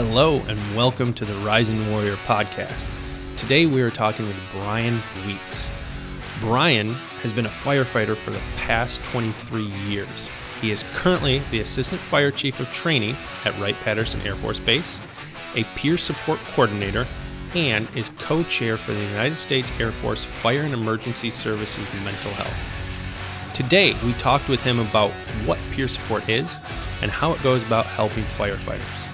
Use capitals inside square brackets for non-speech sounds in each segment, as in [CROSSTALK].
Hello, and welcome to the Rising Warrior podcast. Today, we are talking with Bryan Weeks. Bryan has been a firefighter for the past 23 years. He is currently the Assistant Fire Chief of Training at Wright Patterson Air Force Base, a peer support coordinator, and is co chair for the United States Air Force Fire and Emergency Services Mental Health. Today, we talked with him about what peer support is and how it goes about helping firefighters.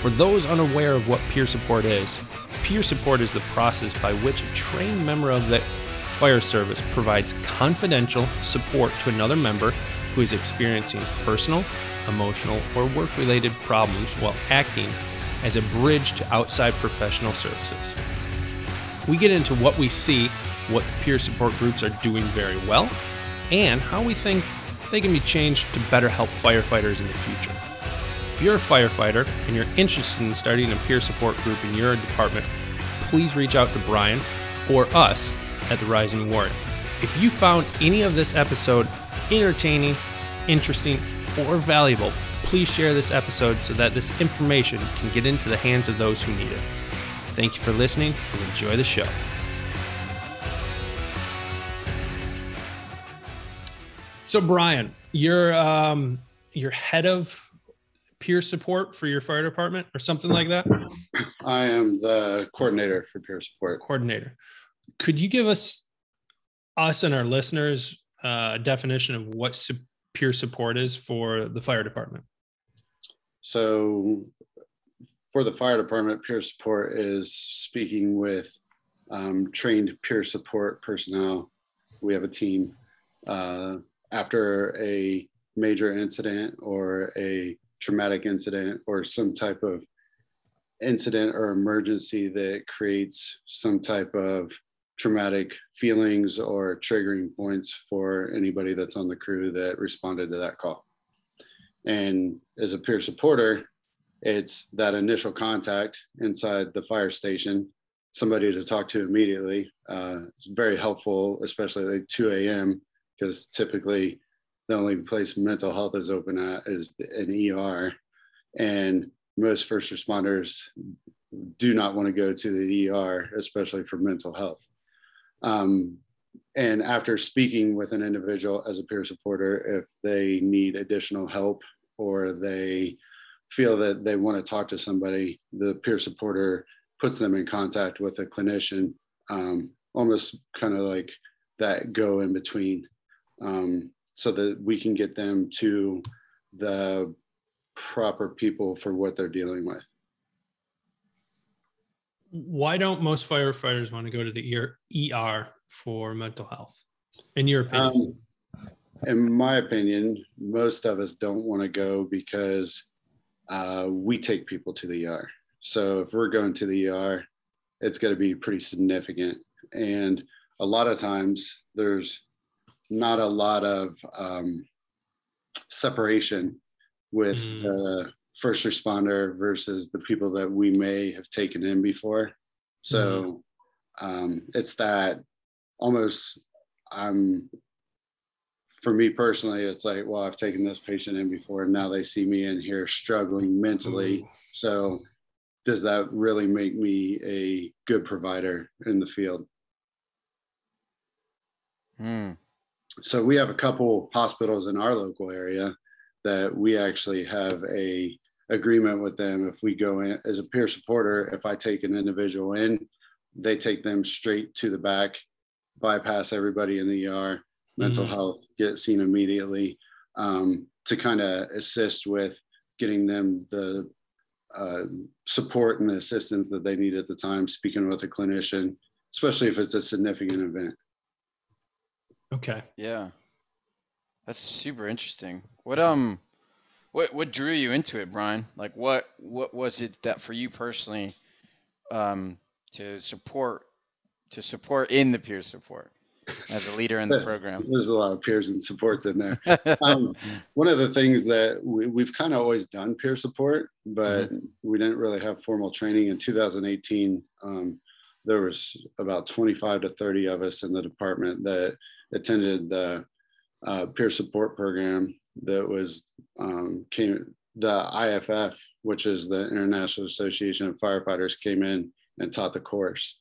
For those unaware of what peer support is, peer support is the process by which a trained member of the fire service provides confidential support to another member who is experiencing personal, emotional, or work related problems while acting as a bridge to outside professional services. We get into what we see, what peer support groups are doing very well, and how we think they can be changed to better help firefighters in the future. If you're a firefighter and you're interested in starting a peer support group in your department, please reach out to Bryan or us at the Rising Warrior. If you found any of this episode entertaining, interesting, or valuable, please share this episode so that this information can get into the hands of those who need it. Thank you for listening and enjoy the show. So, Bryan, you're um, you're head of peer support for your fire department or something like that? I am the coordinator for peer support. Coordinator. Could you give us, us and our listeners, uh, a definition of what su- peer support is for the fire department? So, for the fire department, peer support is speaking with um, trained peer support personnel. We have a team. Uh, after a major incident or a traumatic incident or some type of incident or emergency that creates some type of traumatic feelings or triggering points for anybody that's on the crew that responded to that call. And as a peer supporter, it's that initial contact inside the fire station, somebody to talk to immediately. Uh, it's very helpful, especially at 2 a.m., because typically the only place mental health is open at is an ER. And most first responders do not want to go to the ER, especially for mental health. Um, and after speaking with an individual as a peer supporter, if they need additional help or they feel that they want to talk to somebody, the peer supporter puts them in contact with a clinician, um, almost kind of like that go in between. Um, so that we can get them to the proper people for what they're dealing with. Why don't most firefighters want to go to the ER for mental health? In your opinion? Um, in my opinion, most of us don't want to go because uh, we take people to the ER. So if we're going to the ER, it's going to be pretty significant. And a lot of times there's not a lot of um, separation with mm. the first responder versus the people that we may have taken in before. So mm. um, it's that almost I'm for me personally, it's like, well, I've taken this patient in before and now they see me in here struggling mentally. Mm. So does that really make me a good provider in the field? Hmm so we have a couple hospitals in our local area that we actually have a agreement with them if we go in as a peer supporter if i take an individual in they take them straight to the back bypass everybody in the er mental mm-hmm. health get seen immediately um, to kind of assist with getting them the uh, support and assistance that they need at the time speaking with a clinician especially if it's a significant event Okay. Yeah. That's super interesting. What um what what drew you into it, Bryan? Like what what was it that for you personally um to support to support in the peer support as a leader in the [LAUGHS] program? There's a lot of peers and supports in there. [LAUGHS] um, one of the things that we, we've kind of always done peer support, but mm-hmm. we didn't really have formal training. In 2018, um, there was about 25 to 30 of us in the department that attended the uh, peer support program that was um, came the IFF, which is the International Association of Firefighters, came in and taught the course.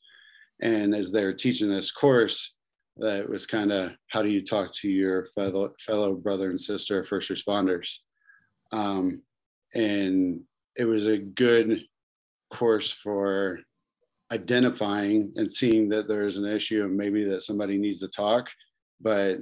And as they were teaching this course, that was kind of how do you talk to your fellow fellow brother and sister first responders, um, and it was a good course for identifying and seeing that there's an issue and maybe that somebody needs to talk, but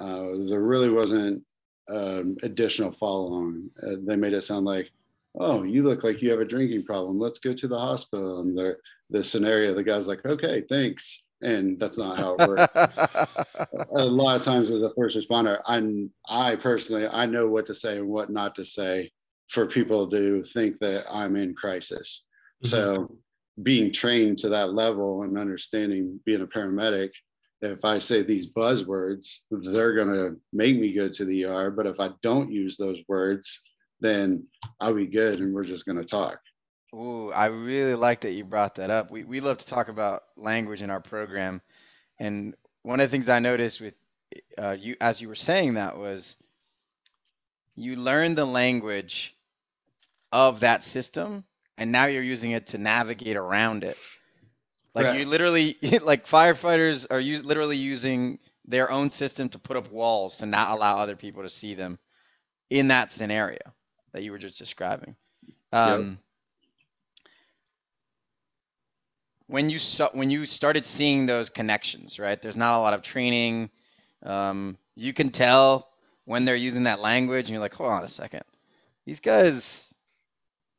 uh, there really wasn't um, additional follow on. Uh, they made it sound like, oh, you look like you have a drinking problem. Let's go to the hospital. And the, the scenario, the guy's like, okay, thanks. And that's not how it works. [LAUGHS] a lot of times as a first responder, I'm, I personally, I know what to say and what not to say for people to think that I'm in crisis. Mm-hmm. So being trained to that level and understanding being a paramedic, if I say these buzzwords, they're going to make me go to the ER. But if I don't use those words, then I'll be good and we're just going to talk. Ooh, I really like that you brought that up. We, we love to talk about language in our program. And one of the things I noticed with uh, you, as you were saying that, was you learn the language of that system and now you're using it to navigate around it. Like right. you literally, [LAUGHS] like firefighters are use, literally using their own system to put up walls to not allow other people to see them in that scenario that you were just describing. Um, yep. When you saw, when you started seeing those connections, right? There's not a lot of training. Um, you can tell when they're using that language, and you're like, hold on a second, these guys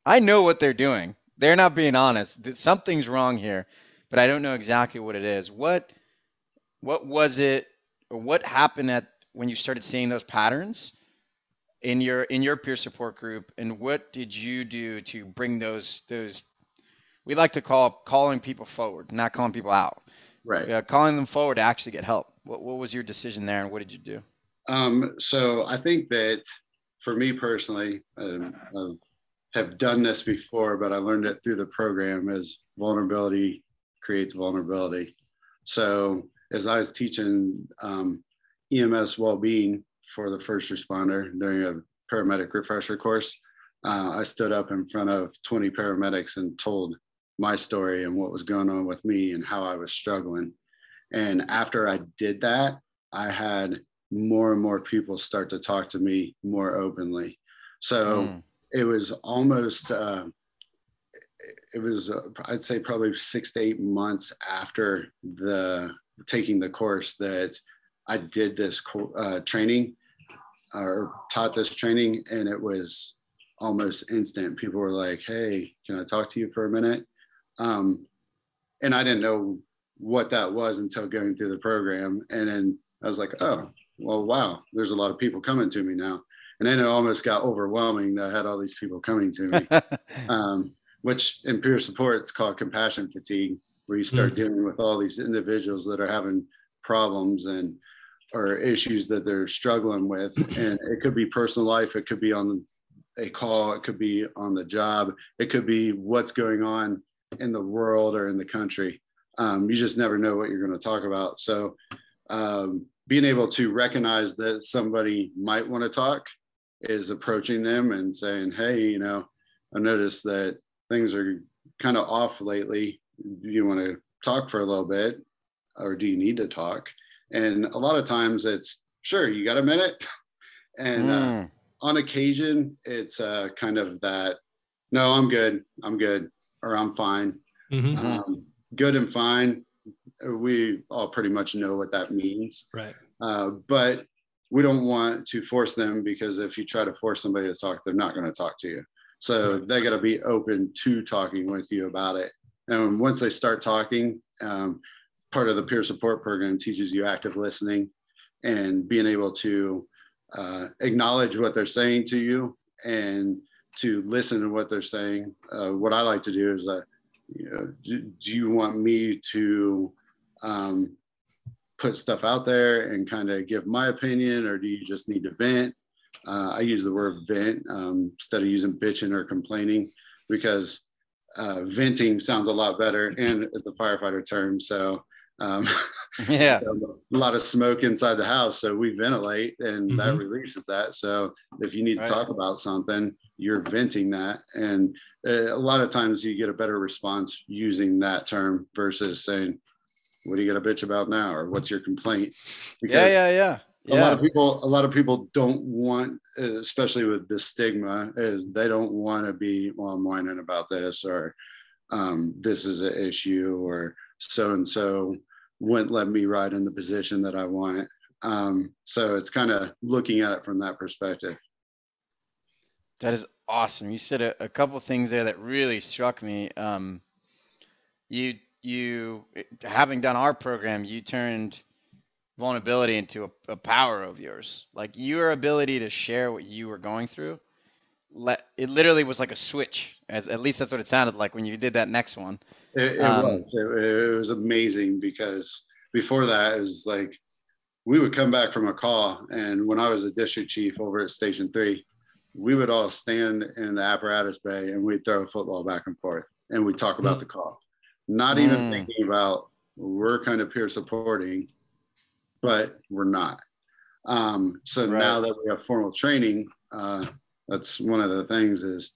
I know what they're doing. They're not being honest. Something's wrong here, but I don't know exactly what it is. What what was it or what happened at when you started seeing those patterns in your in your peer support group and what did you do to bring those those we like to call calling people forward, not calling people out. Right. Yeah, calling them forward to actually get help. What what was your decision there and what did you do? Um, so I think that for me personally, um, uh, have done this before, but I learned it through the program is vulnerability creates vulnerability. So as I was teaching um, EMS well-being for the first responder during a paramedic refresher course, uh, I stood up in front of 20 paramedics and told my story and what was going on with me and how I was struggling. And after I did that, I had more and more people start to talk to me more openly. So mm it was almost uh, it was uh, i'd say probably six to eight months after the taking the course that i did this uh, training or taught this training and it was almost instant. People were like hey can i talk to you for a minute? Um, and i didn't know what that was until going through the program and then i was like oh well wow there's a lot of people coming to me now. And then it almost got overwhelming that I had all these people coming to me, [LAUGHS] um, which in peer support it's called compassion fatigue, where you start mm-hmm. dealing with all these individuals that are having problems and or issues that they're struggling with, [CLEARS THROAT] and it could be personal life, it could be on a call, it could be on the job, it could be what's going on in the world or in the country. Um, you just never know what you're going to talk about. So, um, being able to recognize that somebody might want to talk is approaching them and saying, Hey, you know, I noticed that things are kind of off lately. Do you want to talk for a little bit or do you need to talk? And a lot of times it's sure, you got a minute. [LAUGHS] And uh, mm. uh, on occasion, it's uh, kind of that, no, I'm good, I'm good, or I'm fine. Mm-hmm. Um, good and fine. We all pretty much know what that means. Right. Uh, but we don't want to force them because if you try to force somebody to talk, they're not going to talk to you. So they got to be open to talking with you about it. And once they start talking, um, part of the peer support program teaches you active listening and being able to uh, acknowledge what they're saying to you and to listen to what they're saying. Uh, what I like to do is, uh, you know, do, do you want me to um, put stuff out there and kind of give my opinion, or do you just need to vent? Uh, I use the word vent um, instead of using bitching or complaining because uh, venting sounds a lot better and it's a firefighter term. So, um, [LAUGHS] yeah, [LAUGHS] a lot of smoke inside the house. So we ventilate and mm-hmm. that releases that. So if you need right. to talk about something, you're venting that and uh, a lot of times you get a better response using that term versus saying what are you going to bitch about now or what's your complaint because yeah yeah yeah a lot of people a lot of people don't want especially with the stigma is they don't want to be well i'm whining about this or um, this is an issue or so and so wouldn't let me ride in the position that i want. Um, so it's kind of looking at it from that perspective. That is awesome. You said a, a couple things there that really struck me. Um, you you having done our program you turned vulnerability into a, a power of yours. Like your ability to share what you were going through, let it literally was like a switch. As at least that's what it sounded like when you did that next one. It, it um, was. It, it, was amazing because before that is like we would come back from a call, and when I was a district chief over at Station Three, we would all stand in the apparatus bay and we'd throw a football back and forth, and we'd talk about mm. the call, not even mm. thinking about we're kind of peer supporting but we're not. Um, so right. now that we have formal training, uh, that's one of the things is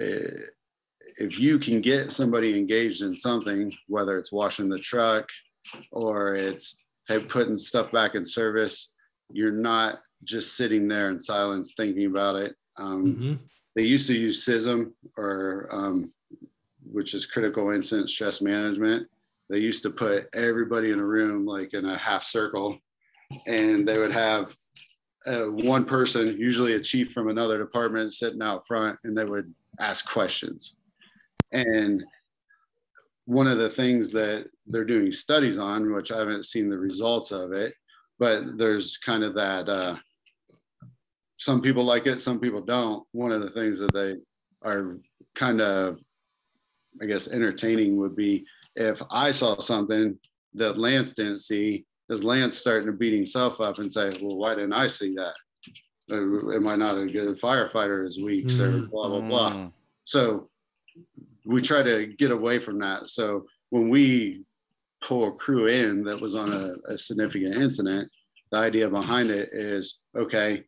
uh, if you can get somebody engaged in something, whether it's washing the truck or it's hey, putting stuff back in service, you're not just sitting there in silence thinking about it. Um, mm-hmm. They used to use CISM or um, which is critical incident stress management they used to put everybody in a room like in a half circle and they would have uh, one person usually a chief from another department sitting out front and they would ask questions. And one of the things that they're doing studies on which i haven't seen the results of it but there's kind of that uh, some people like it some people don't. One of the things that they are kind of i guess entertaining would be if I saw something that Lance didn't see, is Lance starting to beat himself up and say, well, why didn't I see that? Uh, am I not a good firefighter as weak mm, or blah, blah, blah. Mm. So we try to get away from that. So when we pull a crew in that was on a, a significant incident, the idea behind it is, okay,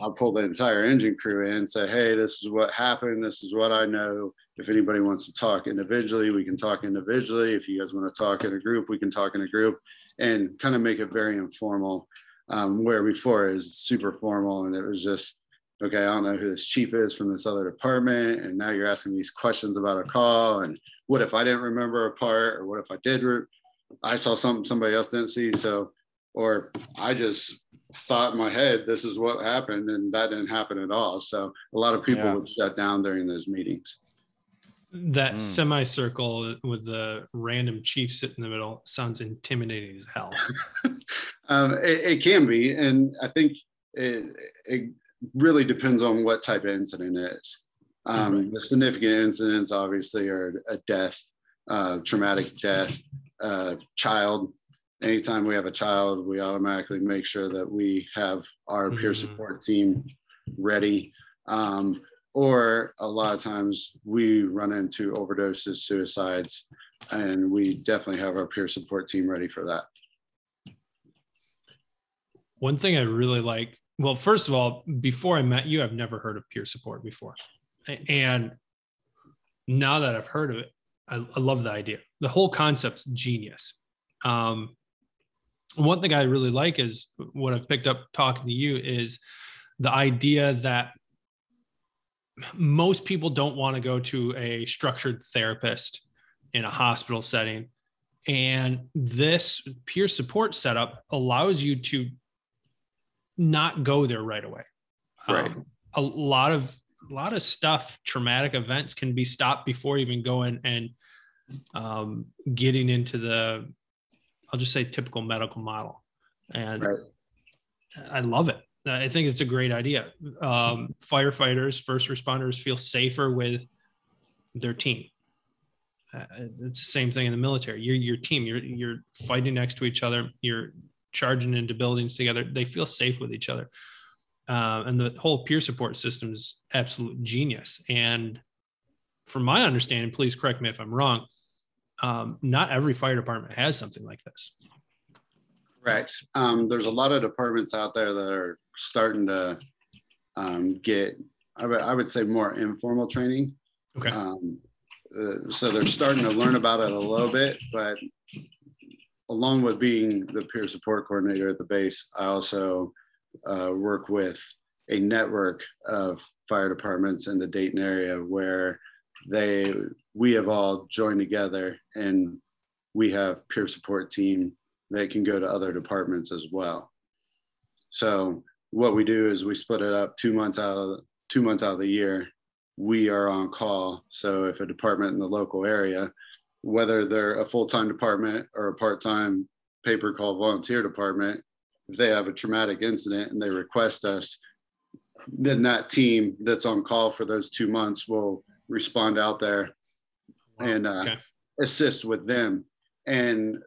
I'll pull the entire engine crew in and say, hey, this is what happened. This is what I know. If anybody wants to talk individually, we can talk individually. If you guys want to talk in a group, we can talk in a group and kind of make it very informal. Um, where before is super formal and it was just, okay, I don't know who this chief is from this other department. And now you're asking these questions about a call. And what if I didn't remember a part? Or what if I did? I saw something somebody else didn't see. So, or I just thought in my head this is what happened and that didn't happen at all so a lot of people yeah. would shut down during those meetings that mm. semicircle with the random chief sitting in the middle sounds intimidating as hell [LAUGHS] um, it, it, can be and i think it, it really depends on what type of incident it is um, right. the significant incidents obviously are a death uh, traumatic death uh, child anytime we have a child, we automatically make sure that we have our mm-hmm. peer support team ready. Um, or a lot of times we run into overdoses, suicides, and we definitely have our peer support team ready for that. One thing I really like, well, first of all, before I met you, I've never heard of peer support before. And now that I've heard of it, I, I love the idea. The whole concept's genius. Um, one thing I really like is what I've picked up talking to you is the idea that most people don't want to go to a structured therapist in a hospital setting. And this peer support setup allows you to not go there right away. Right. Um, a lot of a lot of stuff, traumatic events can be stopped before even going and um, getting into the I'll just say typical medical model. And right. I love it. I think it's a great idea. Um, firefighters, first responders feel safer with their team. Uh, it's the same thing in the military. You're your team. You're you're fighting next to each other. You're charging into buildings together. They feel safe with each other. Uh, and the whole peer support system is absolute genius. And from my understanding, please correct me if I'm wrong um, not every fire department has something like this. Correct. Um, there's a lot of departments out there that are starting to um, get I would would say more informal training. Okay. Um, uh, so they're starting to learn about it a little bit, but along with being the peer support coordinator at the base, I also uh, work with a network of fire departments in the Dayton area where they we have all joined together and we have peer support team that can go to other departments as well. So what we do is we split it up two months out of two months out of the year. We are on call. So if a department in the local area, whether they're a full-time department or a part-time paper call volunteer department, if they have a traumatic incident and they request us, then that team that's on call for those two months will respond out there and uh, Okay. assist with them. And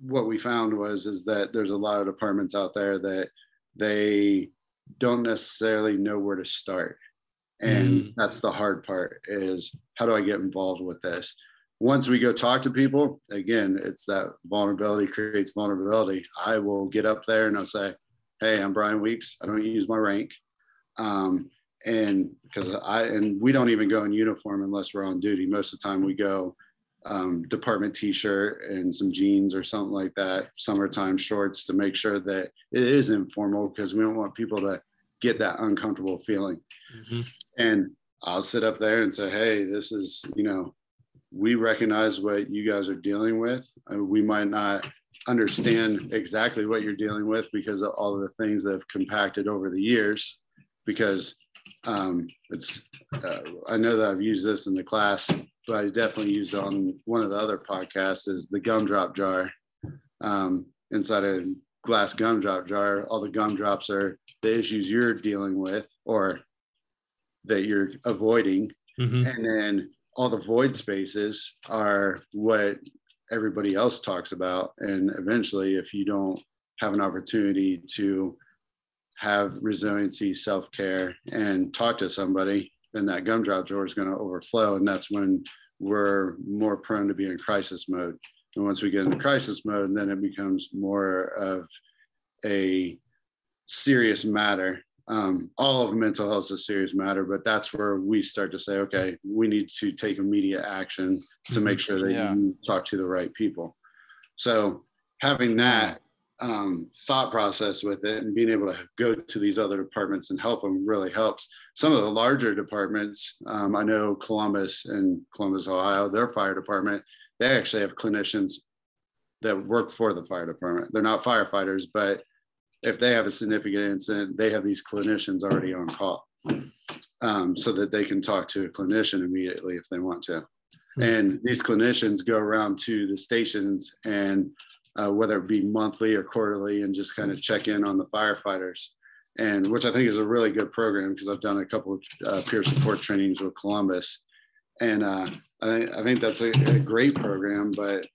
what we found was is that there's a lot of departments out there that they don't necessarily know where to start. And Mm. that's the hard part is how do I get involved with this? Once we go talk to people, again, it's that vulnerability creates vulnerability. I will get up there and I'll say, Hey, I'm Bryan Weeks. I don't use my rank. Um, and because I and we don't even go in uniform unless we're on duty. Most of the time we go um, department t-shirt and some jeans or something like that, summertime shorts to make sure that it is informal because we don't want people to get that uncomfortable feeling. Mhm. And I'll sit up there and say, hey, this is, you know, we recognize what you guys are dealing with. Uh, we might not understand exactly what you're dealing with because of all of the things that have compacted over the years. Because um, it's, uh, I know that I've used this in the class, but I definitely used it on one of the other podcasts is the gumdrop jar. Um, inside a glass gumdrop jar, all the gumdrops are the issues you're dealing with or that you're avoiding Mhm. and then all the void spaces are what everybody else talks about and eventually if you don't have an opportunity to have resiliency self-care and talk to somebody then that gumdrop drawer is going to overflow and that's when we're more prone to be in crisis mode and once we get into crisis mode then it becomes more of a serious matter um, all of mental health is a serious matter, but that's where we start to say, okay, we need to take immediate action to make sure that Yeah. you talk to the right people. So having that um, thought process with it and being able to go to these other departments and help them really helps. Some of the larger departments, um, I know Columbus and Columbus, Ohio, their fire department, they actually have clinicians that work for the fire department. They're not firefighters, but if they have a significant incident, they have these clinicians already on call um, so that they can talk to a clinician immediately if they want to. Hmm. And these clinicians go around to the stations and uh, whether it be monthly or quarterly and just kind of check in on the firefighters. And which I think is a really good program because I've done a couple of uh, peer support trainings with Columbus. And uh, I, think, I think that's a, a great program, but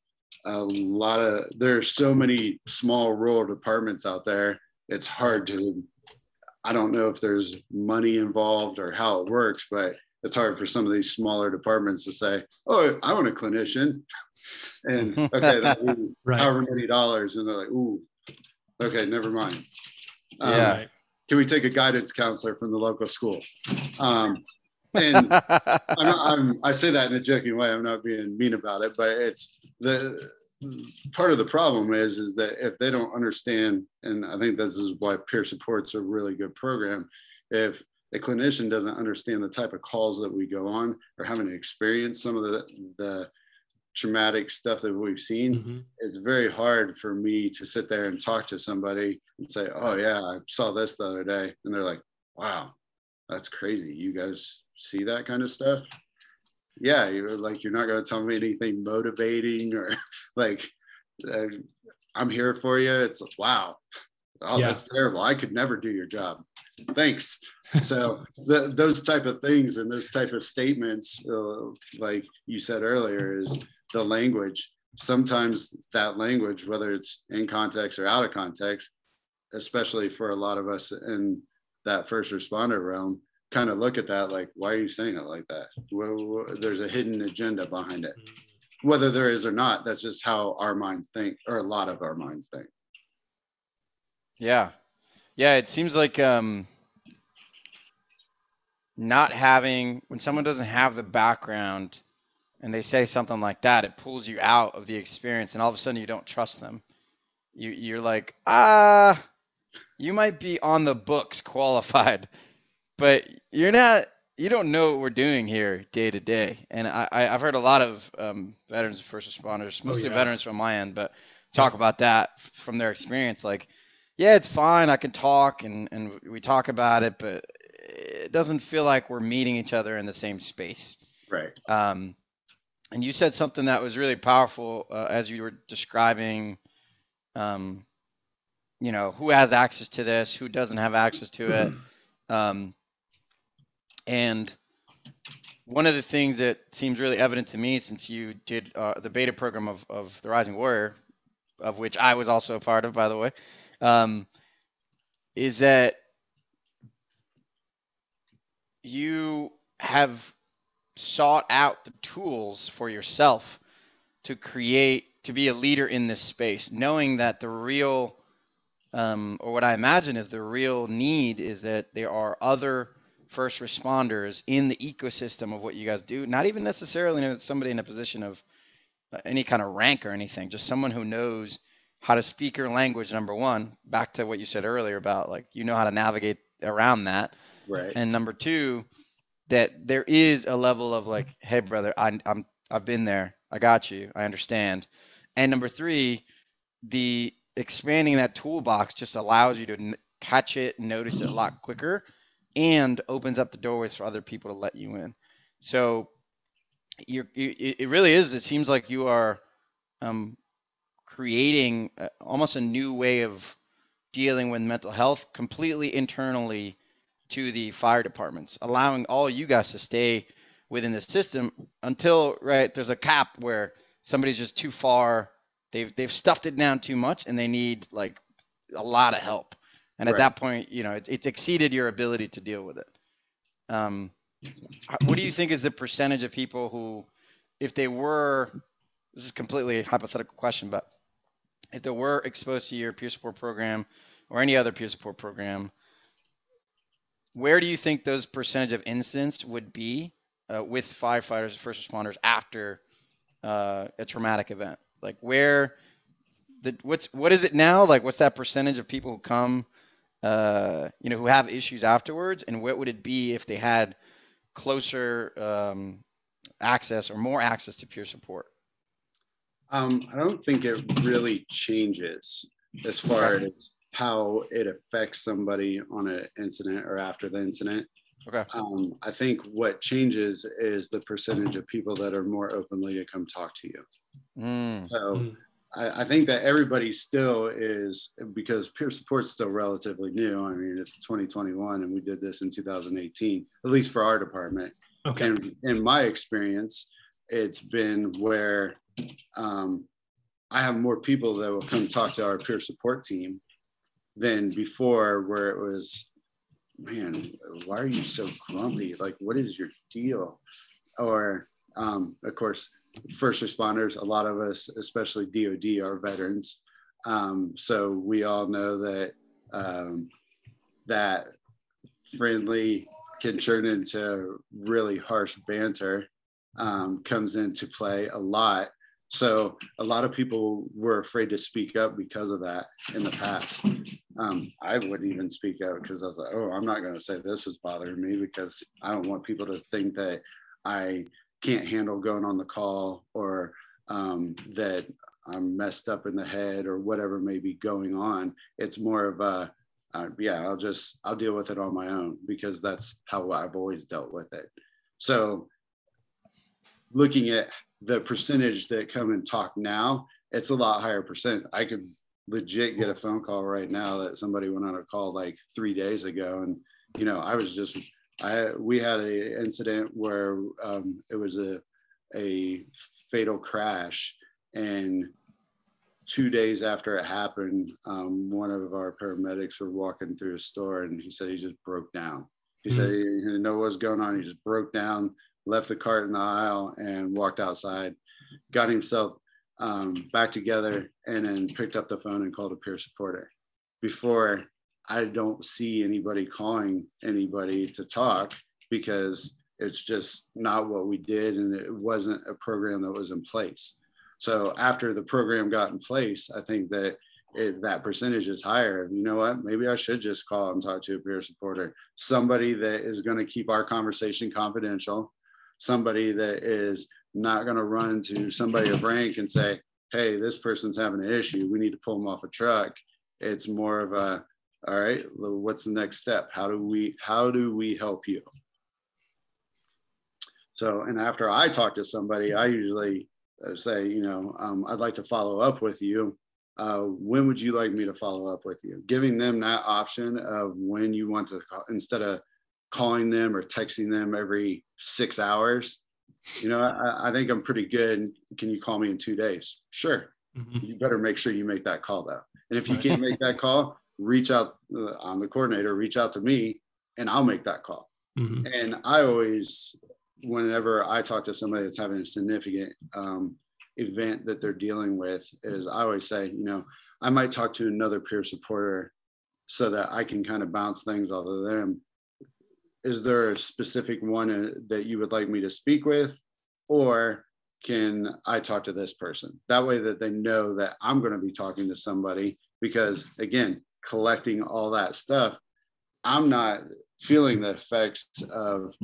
a lot of there are so many small rural departments out there it's hard to i don't know if there's money involved or how it works but it's hard for some of these smaller departments to say oh i want a clinician and [LAUGHS] okay that'll Right. however many dollars and they're like ooh okay never mind Um, Yeah. Can we take a guidance counselor from the local school um, and [LAUGHS] I'm, not, I'm I say that in a joking way. I'm not being mean about it, but it's the part of the problem is is that if they don't understand, and I think this is why peer support's a really good program. If a clinician doesn't understand the type of calls that we go on or haven't experienced some of the the traumatic stuff that we've seen, Mhm. it's very hard for me to sit there and talk to somebody and say, "Oh yeah, I saw this the other day," and they're like, "Wow, that's crazy. You guys see that kind of stuff?" Yeah, you're like, you're not going to tell me anything motivating or [LAUGHS] like, uh, "I'm here for you." It's like, wow, oh, Yeah. that's terrible. I could never do your job. Thanks. So th- those type of things and those type of statements, uh, like you said earlier, is the language sometimes that language, whether it's in context or out of context, especially for a lot of us in that first responder realm, kind of look at that like, why are you saying it like that? Well, there's a hidden agenda behind it. Whether there is or not, that's just how our minds think, or a lot of our minds think. Yeah. Yeah, it seems like um not having when someone doesn't have the background and they say something like that, it pulls you out of the experience, and all of a sudden you don't trust them. You you're like ah, you might be on the books [LAUGHS] qualified, but you're not. You don't know what we're doing here day to day. And I, I have heard a lot of um, veterans and first responders, mostly yeah. veterans from my end, but talk about that from their experience. Like, yeah, it's fine. I can talk and and we talk about it, but it doesn't feel like we're meeting each other in the same space. Right. Um, and you said something that was really powerful uh, as you were describing, um, you know, who has access to this, who doesn't have access to it. Um, and one of the things that seems really evident to me since you did uh, the beta program of, of the Rising Warrior, of which I was also a part of, by the way, um, is that you have sought out the tools for yourself to create to be a leader in this space knowing that the real um, or what i imagine is the real need is that there are other first responders in the ecosystem of what you guys do. Not even necessarily somebody in a position of uh, any kind of rank or anything just someone who knows how to speak your language number one. Back to what you said earlier about like you know how to navigate around that. Right. and number two that there is a level of like hey brother I, i'm i've been there. I got you. I understand. And number three the expanding that toolbox just allows you to n- catch it notice it a lot quicker and opens up the doorways for other people to let you in. So you, it really is. It seems like you are um, creating uh, almost a new way of dealing with mental health completely internally to the fire departments, allowing all you guys to stay within the system until right there's a cap where somebody's just too far. They've they've stuffed it down too much, and they need like a lot of help. And at Right. that point, you know, it, it's exceeded your ability to deal with it. Um, what do you think is the percentage of people who, if they were, this is completely a hypothetical question, but if they were exposed to your peer support program or any other peer support program, where do you think those percentage of incidents would be uh, with firefighters and first responders after uh, a traumatic event? Like where the what's what is it now? Like what's that percentage of people who come, uh, you know, who have issues afterwards, and what would it be if they had closer um, access or more access to peer support? Um, I don't think it really changes as far as how it affects somebody on an incident or after the incident. Okay. Um, I think what changes is the percentage of people that are more openly to come talk to you. Mm, So Mm. I, I think that everybody still is because peer support's still relatively new. I mean, it's 2021 and we did this in 2018, at least for our department. Okay. And in my experience, it's been where um, I have more people that will come talk to our peer support team than before, where it was, man, why are you so grumpy? Like, what is your deal? Or, um, of course, first responders, a lot of us, especially DOD, are veterans. Um, so we all know that um, that friendly can turn into really harsh banter um, comes into play a lot. So a lot of people were afraid to speak up because of that in the past. Um, I wouldn't even speak up because I was like, oh, I'm not going to say this was bothering me because I don't want people to think that I can't handle going on the call or um, that I'm messed up in the head or whatever may be going on. It's more of a, uh, yeah, I'll just, I'll deal with it on my own because that's how I've always dealt with it. So looking at the percentage that come and talk now, it's a lot higher percent. I could legit get a phone call right now that somebody went on a call like three days ago. And, you know, I was just, I, we had a incident where um, it was a, a fatal crash and two days after it happened, um, one of our paramedics were walking through a store and he said he just broke down. He Mhm. said he didn't know what was going on. He just broke down, left the cart in the aisle, and walked outside. Got himself um, back together, and then picked up the phone and called a peer supporter. Before, I don't see anybody calling anybody to talk. because it's just not what we did and it wasn't a program that was in place. So after the program got in place, I think that it, that percentage is higher. You know what? Maybe I should just call and talk to a peer supporter, somebody that is going to keep our conversation confidential, somebody that is not going to run to somebody of rank and say, hey, this person's having an issue. We need to pull them off a truck. It's more of a, all right, what's the next step? How do we, how do we help you? So, and after I talk to somebody, I usually uh, say, you know, um, I'd like to follow up with you. Uh, when would you like me to follow up with you? Giving them that option of when you want to call, instead of calling them or texting them every six hours. You know, I, I think I'm pretty good. Can you call me in two days? Sure. Mm-hmm. You better make sure you make that call though. And if you can't make that call, reach out. Uh, I'm the coordinator. Reach out to me, and I'll make that call. Mm-hmm. And I always, whenever I talk to somebody that's having a significant um, event that they're dealing with, is I always say, you know, I might talk to another peer supporter so that I can kind of bounce things off of them is there a specific one uh, that you would like me to speak with? Or can i talk to this person? That way that they know that i'm going to be talking to somebody because again collecting all that stuff i'm not feeling the effects of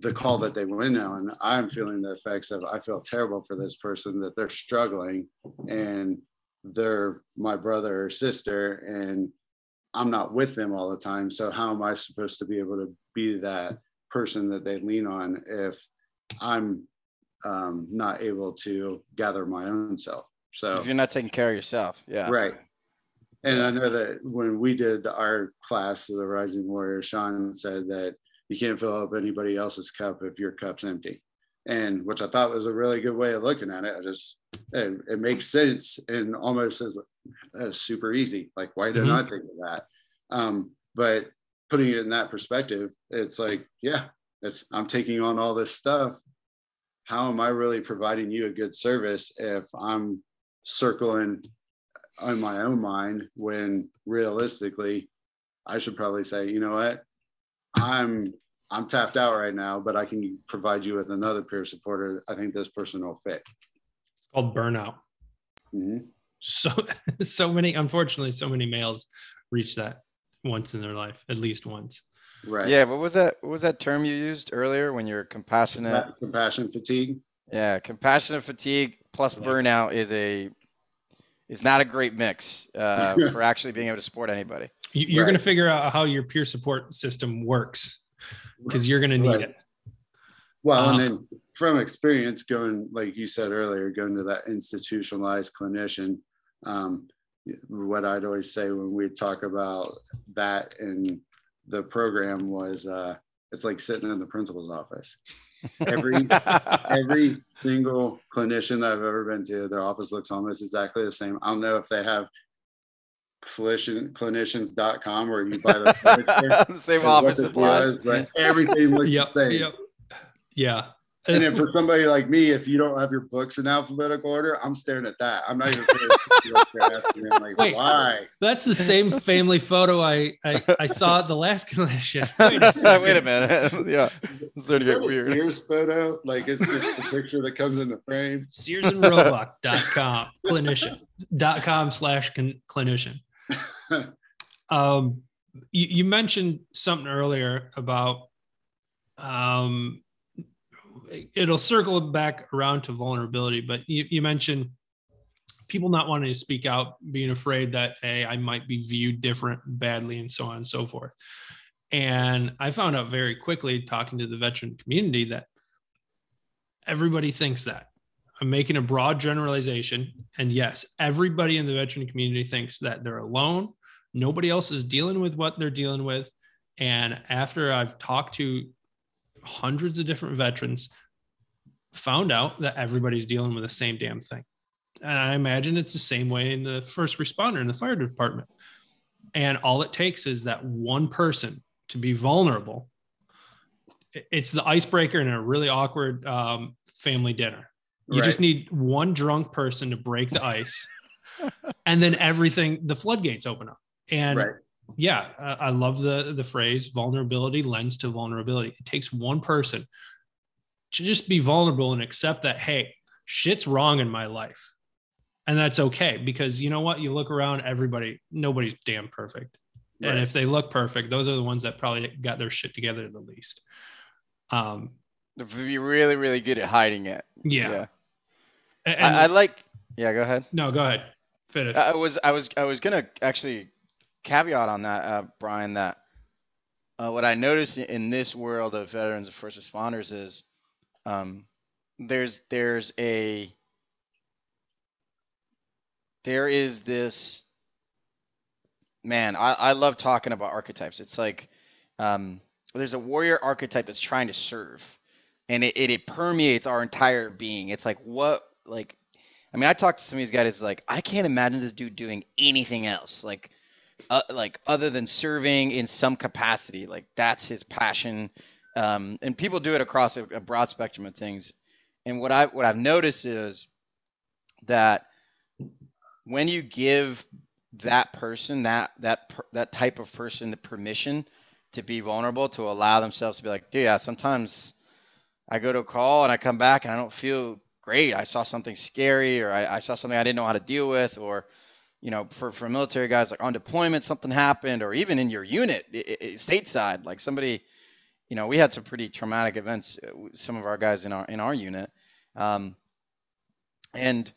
the call that they went on. I'm feeling the effects of i feel terrible for this person that they're struggling and they're my brother or sister and I'm not with them all the time. So how am I supposed to be able to be that person that they lean on if I'm um, not able to gather my own self? So if you're not taking care of yourself, yeah, right. And I know that when we did our class of the Rising Warrior, Sean said that you can't fill up anybody else's cup if your cup's empty and which I thought was a really good way of looking at it. I just it, it makes sense and almost as that's super easy. Like why didn't mm-hmm. I think of that? Um, but putting it in that perspective, it's like yeah, it's I'm taking on all this stuff. How am I really providing you a good service if I'm circling on my own mind when realistically I should probably say, you know what, I'm I'm tapped out right now, but I can provide you with another peer supporter. I think this person will fit. It's called burnout. Mm-hmm. So, [LAUGHS] so many, unfortunately, so many males reach that once in their life, at least once. Right. Yeah. What was that? What was that term you used earlier when you're compassionate? Compassion fatigue. Yeah, compassionate fatigue plus yeah. burnout is a is not a great mix uh, [LAUGHS] for actually being able to support anybody. You're right. going to figure out how your peer support system works because you're going to need right. it. Well, um, and then from experience, going like you said earlier, going to that institutionalized clinician. Um, what I'd always say when we talk about that in the program was uh, it's like sitting in the principal's office. Every [LAUGHS] every single clinician that I've ever been to, their office looks almost exactly the same. I don't know if they have clinician, clinicians.com where you buy the [LAUGHS] same office supplies, but everything looks yep, the same. Yep. Yeah. And then for somebody like me, if you don't have your books in alphabetical order, I'm staring at that. I'm not even I'm like, Wait, why? That's the same family photo I I, I saw at the last [LAUGHS] clinician. [LAUGHS] Wait a, Wait a minute. yeah. It's starting to get weird. Sears photo. Like it's just the picture that comes in the frame. Sears and Roebuck.com clinician.com slash clinician. Um, you, you, mentioned something earlier about um, it'll circle back around to vulnerability, but you, you mentioned people not wanting to speak out, being afraid that hey, I might be viewed different, badly, and so on and so forth. And I found out very quickly talking to the veteran community that everybody thinks that. I'm making a broad generalization. And yes, everybody in the veteran community thinks that they're alone. Nobody else is dealing with what they're dealing with. And after I've talked to hundreds of different veterans, found out that everybody's dealing with the same damn thing. And I imagine it's the same way in the first responder in the fire department. And all it takes is that one person to be vulnerable. It's the icebreaker in a really awkward um, family dinner you right. just need one drunk person to break the ice, and then everything, the floodgates open up. And right. yeah, uh, I love the the phrase vulnerability lends to vulnerability. It takes one person to just be vulnerable and accept that hey, shit's wrong in my life. And that's okay because you know what? You look around everybody, nobody's damn perfect. Right. And if they look perfect, those are the ones that probably got their shit together the least. Um you're really really good at hiding it. Yeah. yeah. And, I, I like yeah, go ahead. No, go ahead. Finish. I was I was I was gonna actually caveat on that, uh, Bryan, that uh, what I noticed in this world of veterans and first responders is um, there's there's a there is this man I, I love talking about archetypes it's like um, there's a warrior archetype that's trying to serve and it, it, it permeates our entire being it's like what like i mean i talked to some of these guys like i can't imagine this dude doing anything else like uh, like other than serving in some capacity like that's his passion. Um, and people do it across a, a, broad spectrum of things. And what i what i've noticed is that when you give that person that that that type of person the permission to be vulnerable to allow themselves to be like yeah sometimes i go to a call and i come back and i don't feel great i saw something scary or I, I saw something i didn't know how to deal with or you know, for, for military guys, like on deployment, something happened, or even in your unit, it, it, stateside, like somebody, you know, we had some pretty traumatic events. Uh, some of our guys in our in our unit, um, and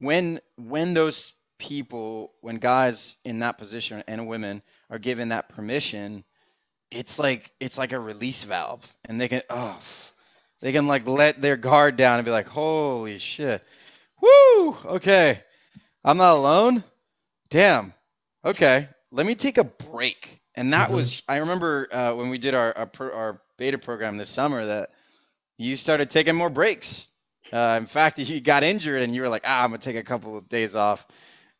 when when those people, when guys in that position and women are given that permission, it's like it's like a release valve, and they can oh, they can like let their guard down and be like, holy shit, woo, okay, I'm not alone damn, okay, let me take a break. And that mm-hmm. was, I remember uh, when we did our, our, pro, our, beta program this summer that you started taking more breaks. Uh, in fact, [LAUGHS] you got injured and you were like, ah, I'm going to take a couple of days off.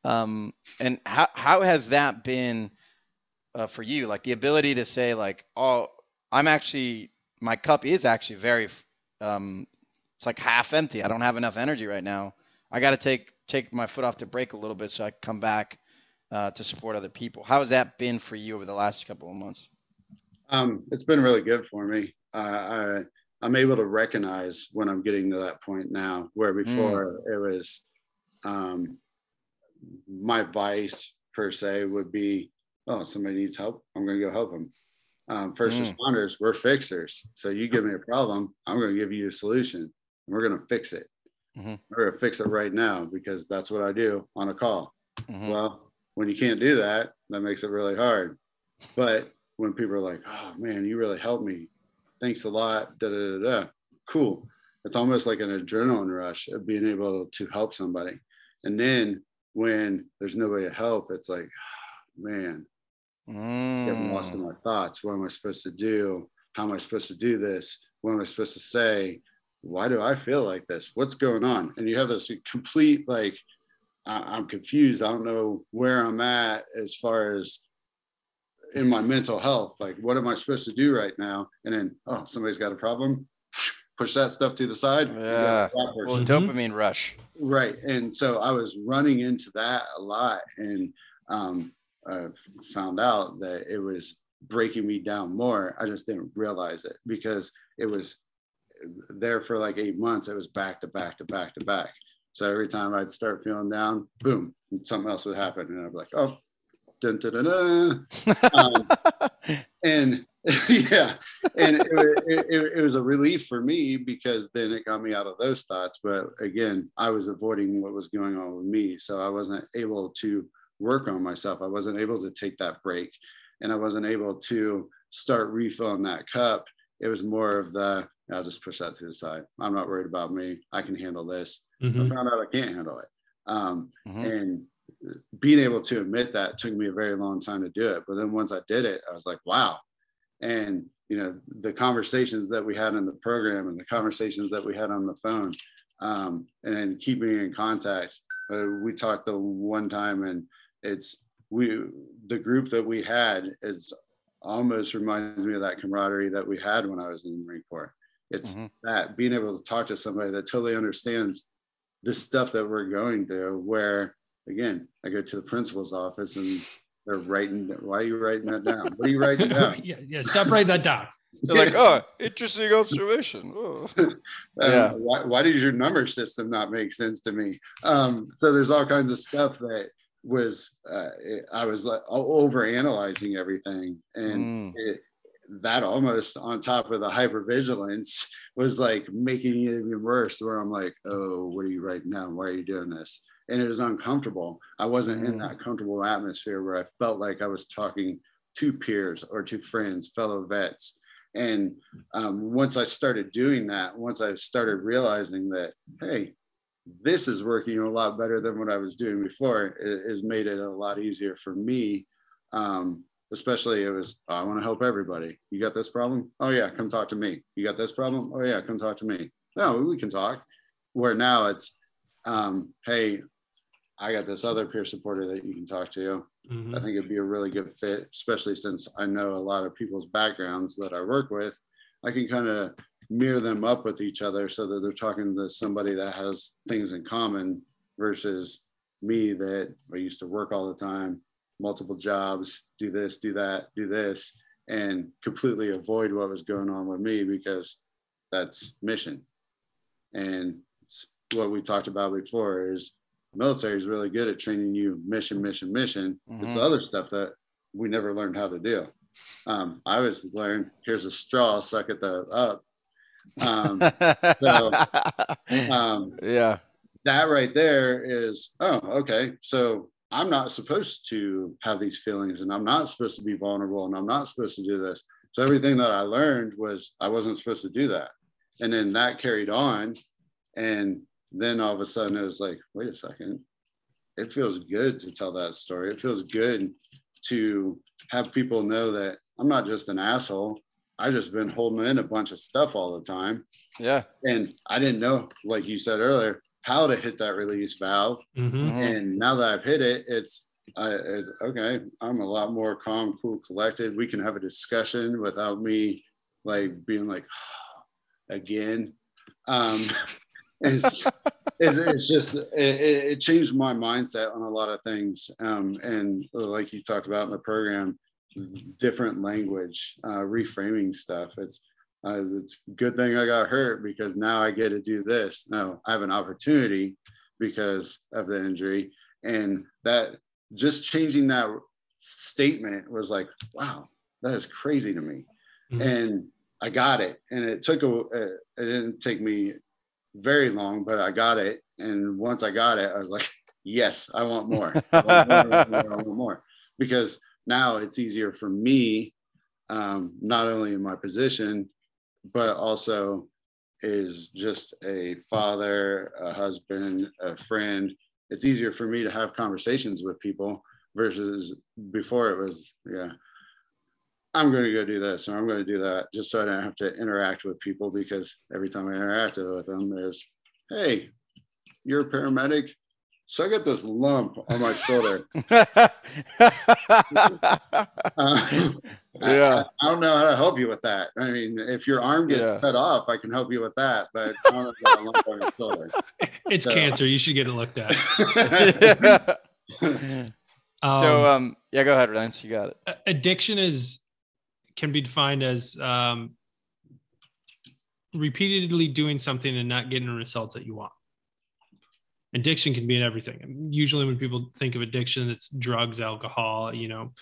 Um, and how, how has that been uh, for you? Like the ability to say, like, oh, I'm actually, my cup is actually very, um, it's like half empty. I don't have enough energy right now. I got to take take my foot off the brake a little bit so I come back uh, to support other people. How has that been for you over the last couple of months? Um, it's been really good for me. Uh, I, am able to recognize when I'm getting to that point now, where hmm. before mm. it was um, my vice per se would be, oh, somebody needs help. I'm going to go help them. Um, first mm. responders, we're fixers. So you give me a problem, I'm going to give you a solution. And we're going to fix it. Mm-hmm. We're going to fix it right now because that's what I do on a call. Mm-hmm. Well, when you can't do that, that makes it really hard. But when people are like, oh man, you really helped me. Thanks a lot. Da, da, da, da. Cool. It's almost like an adrenaline rush of being able to help somebody. And then when there's nobody to help, it's like, oh, man, mm. getting lost in mm. my thoughts. What am I supposed to do? How am I supposed to do this? What am I supposed to say? Why do I feel like this? What's going on? And you have this complete like I, am confused. I don't know where I'm at as far as in my mental health. Like, what am I supposed to do right now? And then, oh, somebody's got a problem. [LAUGHS] Push that stuff to the side. Yeah. Well, dopamine rush. Right. And so I was running into that a lot and um, I found out that it was breaking me down more. I just didn't realize it because it was there for like eight months. It was back to back to back to back. So every time I'd start feeling down, boom, something else would happen. And I'd be like, oh, dun, dun, dun, dun. [LAUGHS] um, and [LAUGHS] yeah, and it, it, it, it, was a relief for me because then it got me out of those thoughts. But again, I was avoiding what was going on with me. So I wasn't able to work on myself. I wasn't able to take that break and I wasn't able to start refilling that cup. It was more of the, I'll just push that to the side. I'm not worried about me. I can handle this. Mm-hmm. I found out I can't handle it. Um, mm-hmm. And being able to admit that took me a very long time to do it. But then once I did it, I was like, wow. And, you know, the conversations that we had in the program and the conversations that we had on the phone um, and then keeping in contact. Uh, we talked the one time and it's, we, the group that we had is almost reminds me of that camaraderie that we had when I was in the Marine Corps. It's mm-hmm. that being able to talk to somebody that totally understands the stuff that we're going through. Where again, I go to the principal's office and they're writing. Why are you writing that down? What are you writing [LAUGHS] down? yeah, yeah. Stop writing that down. [LAUGHS] They're like, oh, interesting observation. Oh. [LAUGHS] Um, Yeah. why, why does your number system not make sense to me? Um, so there's all kinds of stuff that was uh, it- I was like over analyzing everything, and Mm. it, that almost on top of the hypervigilance was like making it even worse. Where I'm like, oh, what are you writing down? Why are you doing this? And it was uncomfortable. I wasn't in Mm. that comfortable atmosphere where I felt like I was talking to peers or to friends, fellow vets. And um, once I started doing that, once I started realizing that, hey, this is working a lot better than what I was doing before, it has made it a lot easier for me. Um, especially it was, "Oh, I want to help everybody. You got this problem? Oh yeah, come talk to me. You got this problem? Oh yeah, come talk to me. No, we can talk. Where now it's, um, hey, I got this other peer supporter that you can talk to. Mhm. I think it'd be a really good fit, especially since I know a lot of people's backgrounds that I work with. I can kind of mirror them up with each other so that they're talking to somebody that has things in common versus me that I used to work all the time, multiple jobs, do this, do that, do this, and completely avoid what was going on with me because that's mission. And what we talked about before is military is really good at training you mission, mission, mission. It's Mhm. the other stuff that we never learned how to do. Um, I was learned here's a straw, suck it the up. Um, [LAUGHS] so, um, yeah. that right there is oh okay. So i'm not supposed to have these feelings and i'm not supposed to be vulnerable and i'm not supposed to do this. So everything that i learned was i wasn't supposed to do that. And then that carried on and then all of a sudden it was like wait a second. It feels good to tell that story. It feels good to have people know that i'm not just an asshole i just been holding in a bunch of stuff all the time Yeah. and I didn't know, like you said earlier, how to hit that release valve. Mhm. Mhm. And now that I've hit it, it's, uh, it's okay. I'm a lot more calm, cool, collected. We can have a discussion without me like being like again. Um, [LAUGHS] it's, it, it's just it, it it changed my mindset on a lot of things. Um, and like you talked about in the program, different language, uh, reframing stuff. It's uh, it's good thing I got hurt because now I get to do this. Now I have an opportunity because of the injury, and that just changing that statement was like, wow, that is crazy to me. Mhm. And I got it, and it took a. uh, It didn't take me very long, but I got it. And once I got it, I was like, [LAUGHS] yes, I want more. I want more, I want more, I want more. Because now it's easier for me, um, not only in my position, but also is just a father, a husband, a friend. It's easier for me to have conversations with people versus before it was, yeah, I'm going to go do this or I'm going to do that just so I don't have to interact with people because every time I interacted with them is, hey, you're a paramedic. So I got this lump on my shoulder. [LAUGHS] Uh, Yeah. I, I don't know how to help you with that. I mean, if your arm gets Yeah. cut off, I can help you with that, but I don't know a lump on your shoulder. [LAUGHS] It's So- cancer. You should get it looked at. [LAUGHS] Um, so um yeah, go ahead, Lance. You got it. addiction is can be defined as um, repeatedly doing something and not getting the results that you want. Addiction can be in everything. Usually, when people think of addiction, it's drugs, alcohol. You know,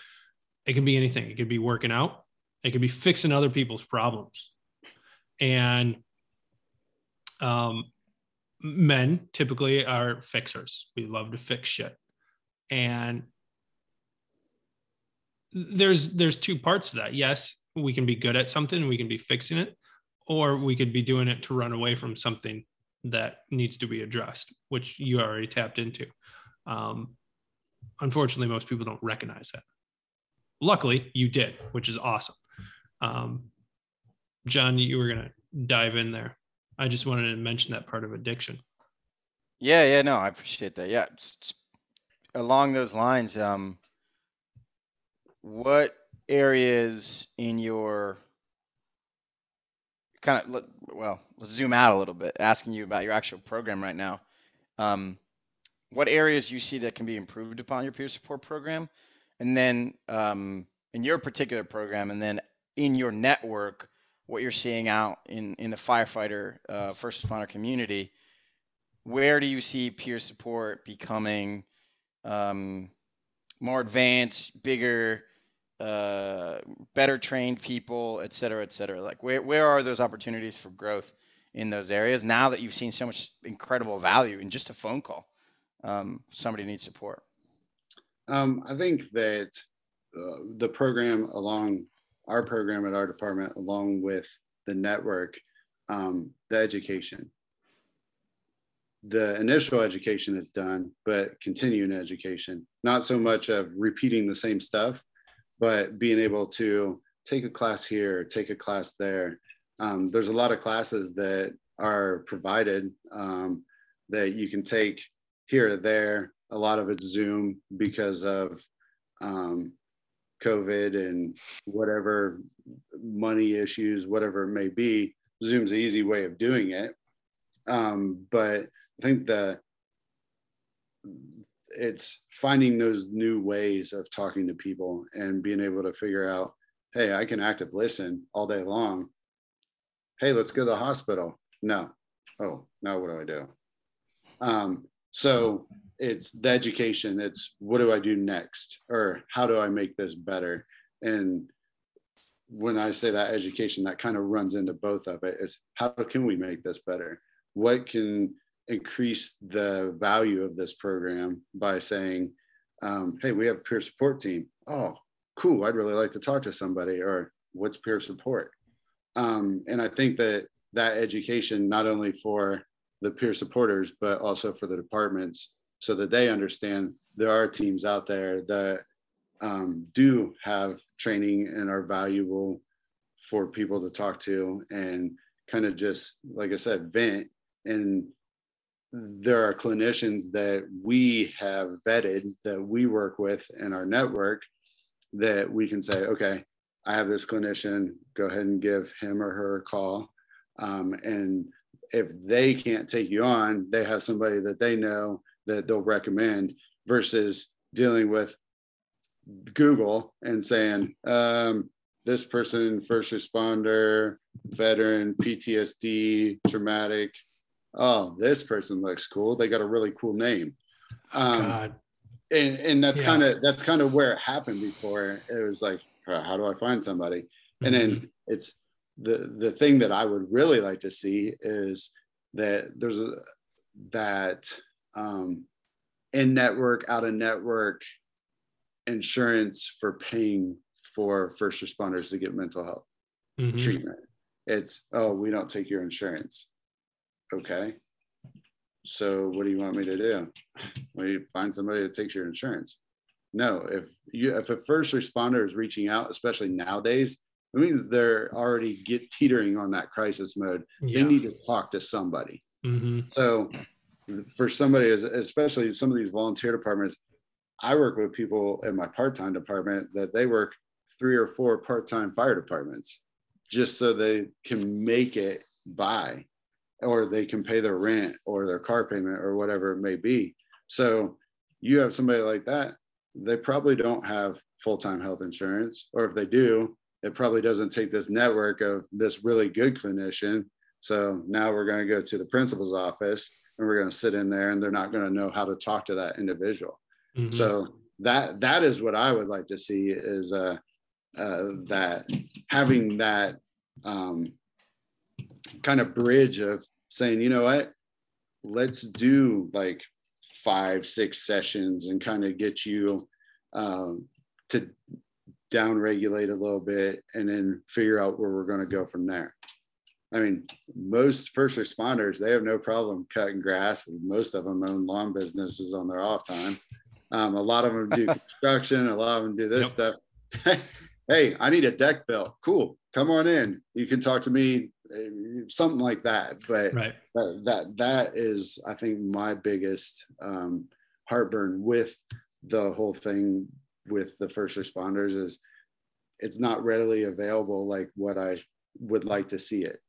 it can be anything. It could be working out. It could be fixing other people's problems. And um, men typically are fixers. We love to fix shit. And there's there's two parts to that. Yes, we can be good at something, we can be fixing it, or we could be doing it to run away from something that needs to be addressed, which you already tapped into. Um, unfortunately, most people don't recognize that. Luckily, you did, which is awesome. Um, John, you were gonna dive in there. I just wanted to mention that part of addiction. Yeah, yeah, no, I appreciate that. Yeah. s- s- Along those lines, um, what areas in your kind of, well, let's zoom out a little bit, asking you about your actual program right now. Um, what areas you see that can be improved upon your peer support program? and then um, in your particular program, and then in your network, what you're seeing out in in the firefighter uh, first responder community, where do you see peer support becoming um, more advanced, bigger, uh, better trained people, et cetera, et cetera? Like where where are those opportunities for growth in those areas now that you've seen so much incredible value in just a phone call? Um, somebody needs support. Um, I think that uh, the program along our program at our department, along with the network, um, the education. The initial education is done, but continuing education, not so much of repeating the same stuff, but being able to take a class here, take a class there. Um, there's a lot of classes that are provided um, that you can take here or there. A lot of it's Zoom because of um, COVID and whatever money issues, whatever it may be, Zoom's an easy way of doing it. Um, but I think the it's finding those new ways of talking to people and being able to figure out, hey, I can active listen all day long. Hey, let's go to the hospital. No. Oh, now what do I do? Um, so it's the education it's what do i do next or how do i make this better and when i say that education that kind of runs into both of it is how can we make this better what can increase the value of this program by saying um, hey we have a peer support team. Oh cool. I'd really like to talk to somebody or what's peer support? Um, and i think that that education not only for the peer supporters but also for the departments so that they understand there are teams out there that um, do have training and are valuable for people to talk to and kind of just like i said vent and there are clinicians that we have vetted that we work with in our network that we can say okay i have this clinician go ahead and give him or her a call um, and if they can't take you on they have somebody that they know that they'll recommend versus dealing with Google and saying, um, this person, first responder, veteran, PTSD, traumatic. Oh, this person looks cool. They got a really cool name. Um, God. And, and that's yeah. kind of that's kind of where it happened before. It was like, how do I find somebody? Mm-hmm. And then mm-hmm. it's the the thing that I would really like to see is that there's a that um, in network, out of network insurance for paying for first responders to get mental health mm-hmm. treatment. It's, oh, we don't take your insurance. Okay. So what do you want me to do? Well, you find somebody that takes your insurance. No, if you if a first responder is reaching out, especially nowadays, it means they're already get teetering on that crisis mode. Yeah. They need to talk to somebody. Mm-hmm. So for somebody, especially some of these volunteer departments, I work with people in my part-time department that they work three or four part-time fire departments just so they can make it by or they can pay their rent or their car payment or whatever it may be. So you have somebody like that, they probably don't have full-time health insurance, or if they do, it probably doesn't take this network of this really good clinician. So now we're going to go to the principal's office and we're going to sit in there and they're not going to know how to talk to that individual mm-hmm. so that that is what i would like to see is uh, uh that having that um kind of bridge of saying you know what let's do like five six sessions and kind of get you um, to down regulate a little bit and then figure out where we're going to go from there I mean, most first responders, they have no problem cutting grass. Most of them own lawn businesses on their off time. Um, a lot of them do [LAUGHS] construction. A lot of them do this yep. stuff. [LAUGHS] hey, I need a deck built. Cool. Come on in. You can talk to me, something like that. But right. that, that, that is, I think, my biggest um, heartburn with the whole thing with the first responders is it's not readily available like what I would like to see it.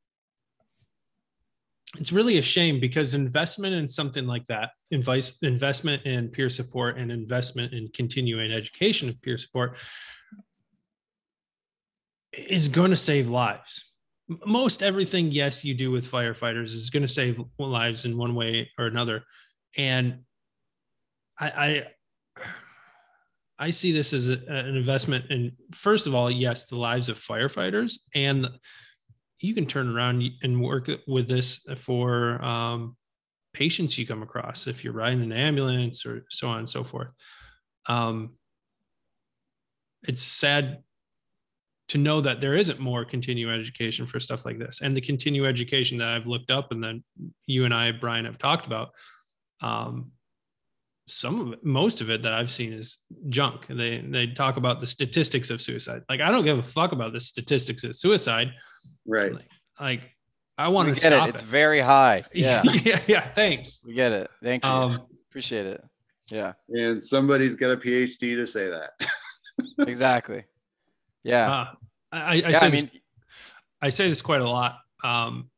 it's really a shame because investment in something like that, invest, investment in peer support and investment in continuing education of peer support is going to save lives. Most everything, yes, you do with firefighters is going to save lives in one way or another. And I, I, I see this as a, an investment in, first of all, yes, the lives of firefighters and you can turn around and work with this for um, patients you come across if you're riding an ambulance or so on and so forth. Um, it's sad to know that there isn't more continuing education for stuff like this and the continuing education that i've looked up and then you and i bryan have talked about um, some of it, most of it that I've seen is junk. They they talk about the statistics of suicide. Like I don't give a fuck about the statistics of suicide. Right. Like, like I want we to get stop it. it. It's very high. [LAUGHS] Yeah, yeah, yeah. Thanks. we get it. Thank you. Um, Appreciate it. Yeah, And somebody's got a PhD to say that. [LAUGHS] exactly. Yeah. uh, I, I yeah, say I this, I say this quite a lot. Um,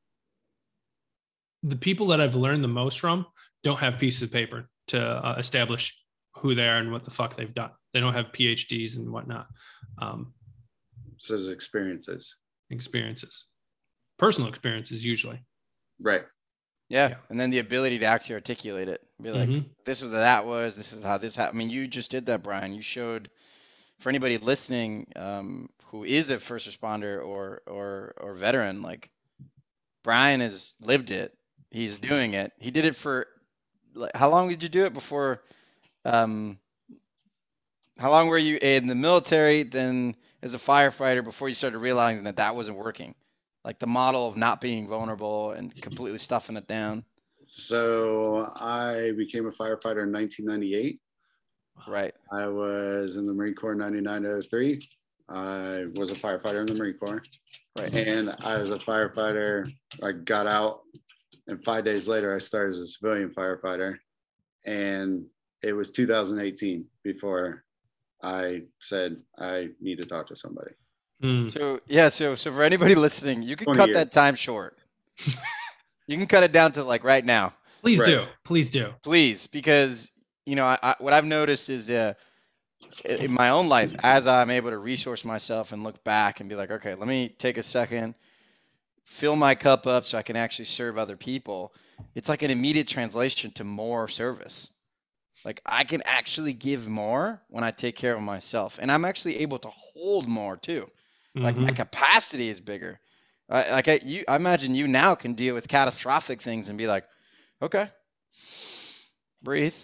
the people that I've learned the most from don't have pieces of paper to uh, establish who they are and what the fuck they've done. They don't have PhDs and whatnot. Um, Says experiences. experiences, personal experiences usually. Right. yeah. yeah. And then the ability to actually articulate it. Be like, Mhm. this is what that was. This is how this happened. I mean, you just did that, Bryan. You showed for anybody listening um, who is a first responder or or or veteran, like Bryan has lived it. He's doing it. He did it for like how long did you do it before? Um, how long were you in the military? Then as a firefighter before you started realizing that that wasn't working, like the model of not being vulnerable and completely stuffing it down. So I became a firefighter in 1998. Right. I was in the Marine Corps 9903. I was a firefighter in the Marine Corps. Right. And I was a firefighter. I got out, and five days later, I started as a civilian firefighter. And it was 2018 before I said I need to talk to somebody. Mm. So yeah, so so for anybody listening, you can cut years. that time short. [LAUGHS] you can cut it down to like right now, Please Right. do. Please do. please, because you know I, I, what I've noticed is uh, in my own life, as I'm able to resource myself and look back and be like, okay, let me take a second, fill my cup up so I can actually serve other people. It's like an immediate translation to more service. Like I can actually give more when I take care of myself, and I'm actually able to hold more too. like my Mhm. capacity is bigger. I, like I, you, I imagine you now can deal with catastrophic things and be like, okay, breathe,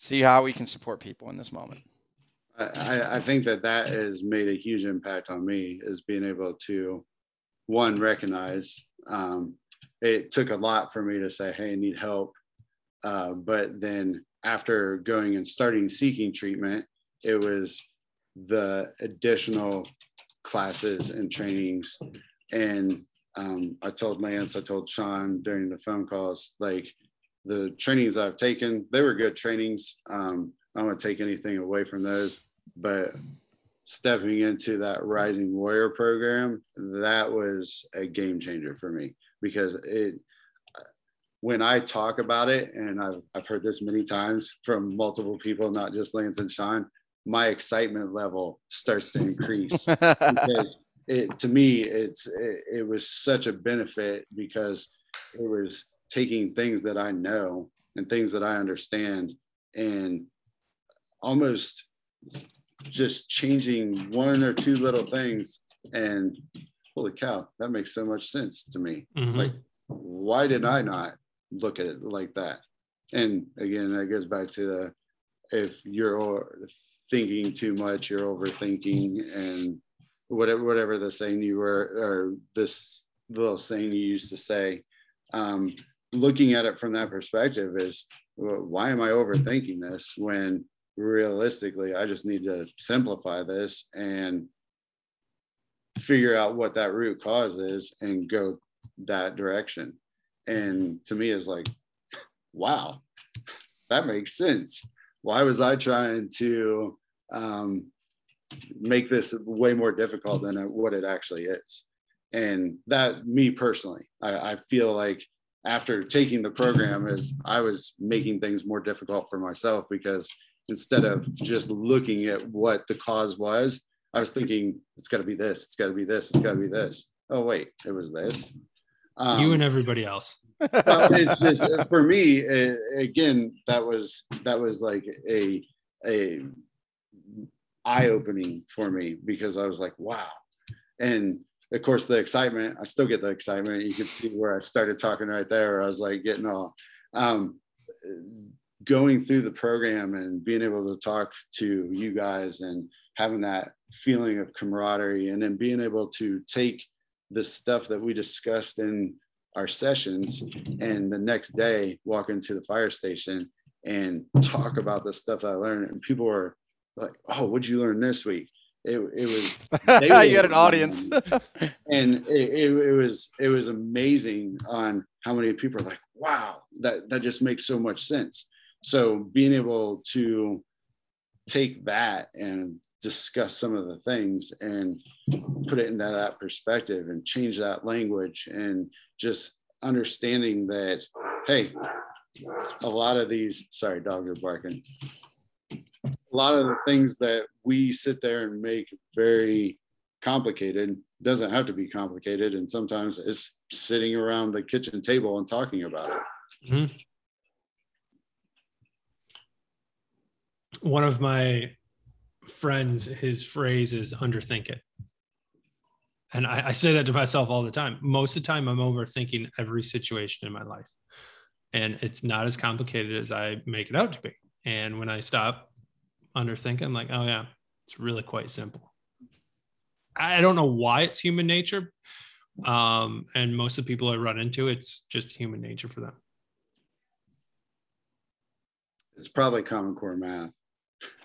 see how we can support people in this moment. I, I, think that that has made a huge impact on me is being able to one recognize um, it took a lot for me to say hey i need help uh, but then after going and starting seeking treatment it was the additional classes and trainings and um, i told lance i told sean during the phone calls like the trainings i've taken they were good trainings. Um, i don't want to take anything away from those but stepping into that rising warrior program that was a game changer for me because it when i talk about it and i've, I've heard this many times from multiple people not just lance and sean my excitement level starts to increase because it to me it's it, it was such a benefit because it was taking things that i know and things that i understand and almost just changing one or two little things and holy cow that makes so much sense to me Mhm. like why did i not look at it like that and again that goes back to the if you're thinking too much you're overthinking and whatever whatever the saying you were or this little saying you used to say um, looking at it from that perspective is well, why am i overthinking this when realistically i just need to simplify this and figure out what that root cause is and go that direction? And to me is like wow that makes sense. Why was i trying to um, make this way more difficult than what it actually is? And that me personally I, I feel like after taking the program is I was making things more difficult for myself because instead of just looking at what the cause was, I was thinking it's got to be this, it's got to be this, it's got to be this. Oh wait, it was this. Um, you and everybody else. it's, it's, for me, it, again, that was that was like a a eye opening for me because I was like, wow, and of course the excitement i still get the excitement you can see where i started talking right there i was like getting all um, going through the program and being able to talk to you guys and having that feeling of camaraderie and then being able to take the stuff that we discussed in our sessions and the next day walk into the fire station and talk about the stuff that I learned and people were like, oh, what'd you learn this week? It, it was [LAUGHS] you had an audience. And it, it, it, was it was amazing on how many people are like wow that that just makes so much sense. So being able to take that and discuss some of the things and put it into that perspective and change that language and just understanding that hey a lot of these sorry dogs are barking a lot of the things that we sit there and make very complicated doesn't have to be complicated and sometimes it's sitting around the kitchen table and talking about it. Mm-hmm. one of my friends his phrase is underthink it. And I, I, say that to myself all the time. Most of the time i'm overthinking every situation in my life. And it's not as complicated as i make it out to be and when i stop underthinking. I'm like, oh yeah, it's really quite simple. I don't know why it's human nature. Um, and most of the people I run into, it's just human nature for them. It's probably Common Core math.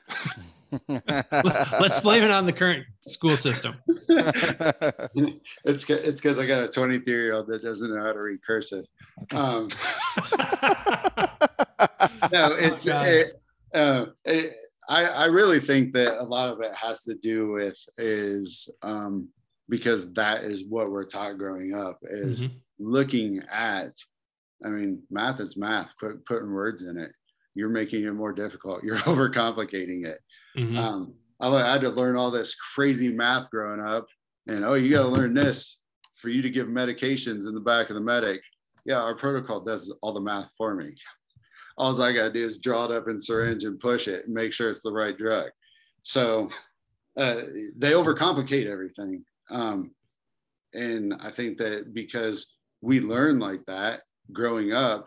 [LAUGHS] [LAUGHS] Let's blame it on the current school system. it's it's because I got a 23 year old that doesn't know how to read cursive. Um, [LAUGHS] no, [LAUGHS] it's oh, it, uh, it, I, I really think that a lot of it has to do with is um, because that is what we're taught growing up is mm-hmm. looking at i mean math is math put, putting words in it. You're making it more difficult. You're [LAUGHS] overcomplicating it. Mm-hmm. um, I, I had to learn all this crazy math growing up and oh you got to learn this for you to give medications in the back of the medic. Yeah our protocol does all the math for me all I got to do is draw it up in syringe and push it and make sure it's the right drug. So uh, they overcomplicate everything. Um, and I think that because we learn like that growing up,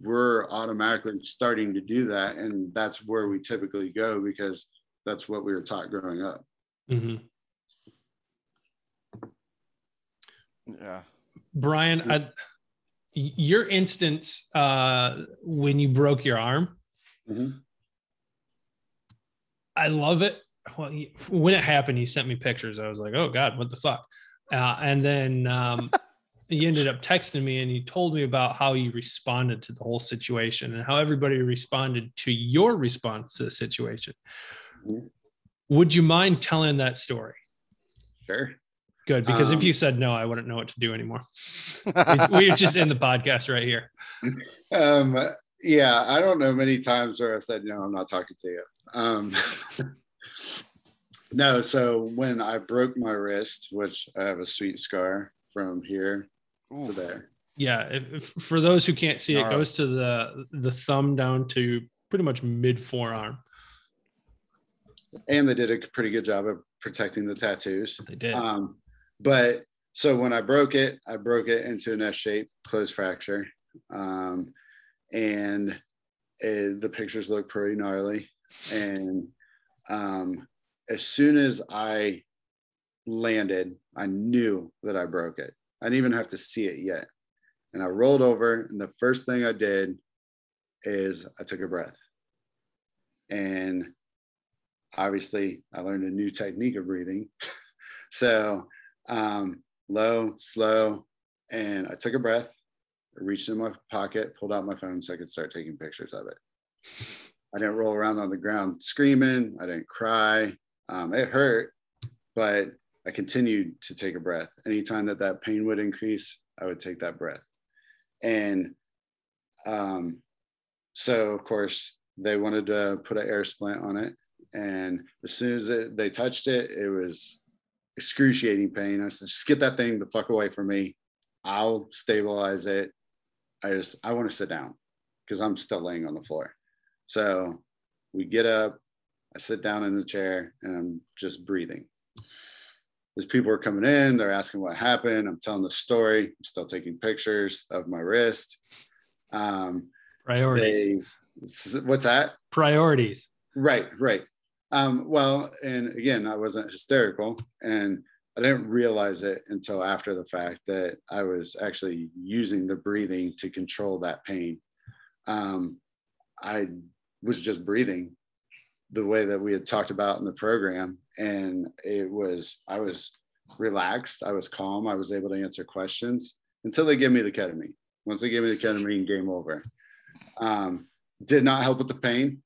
we're automatically starting to do that. And that's where we typically go because that's what we were taught growing up. Mm-hmm. Yeah. Bryan, I, your instance uh, when you broke your arm, mm-hmm. I love it. Well, when it happened, you sent me pictures. I was like, "Oh God, what the fuck?" Uh, and then um, [LAUGHS] you ended up texting me, and you told me about how you responded to the whole situation and how everybody responded to your response to the situation. Mm-hmm. Would you mind telling that story? Sure. Good, because um, if you said no, I wouldn't know what to do anymore. [LAUGHS] we, are just in the podcast right here. Um, yeah, I don't know many times where I've said no, I'm not talking to you. Um, [LAUGHS] no, so when I broke my wrist, which I have a sweet scar from here Oof. to there. Yeah, if, if, for those who can't see, it goes to the the thumb down to pretty much mid forearm. And they did a pretty good job of protecting the tattoos. They did. Um, but so when I broke it, I broke it into an S shape closed fracture. Um, and it, the pictures look pretty gnarly. And um, as soon as I landed, I knew that I broke it. I didn't even have to see it yet. And I rolled over, and the first thing I did is I took a breath. And obviously, I learned a new technique of breathing. [LAUGHS] so um, low, slow, and I took a breath, reached in my pocket, pulled out my phone so I could start taking pictures of it. I didn't roll around on the ground screaming. I didn't cry. Um, it hurt, but I continued to take a breath. Anytime that that pain would increase, I would take that breath. And um, so, of course, they wanted to put an air splint on it. And as soon as it, they touched it, it was excruciating pain. I said, just get that thing the fuck away from me. I'll stabilize it. I just, I want to sit down because I'm still laying on the floor. So we get up, I sit down in the chair and I'm just breathing. As people are coming in, they're asking what happened. I'm telling the story. I'm still taking pictures of my wrist. Um, Priorities. They, what's that? Priorities. Right, right. Um, well, and again, I wasn't hysterical and I didn't realize it until after the fact that I was actually using the breathing to control that pain. Um, I was just breathing the way that we had talked about in the program. And it was, I was relaxed, I was calm, I was able to answer questions until they gave me the ketamine. Once they gave me the ketamine, game over. Um, did not help with the pain.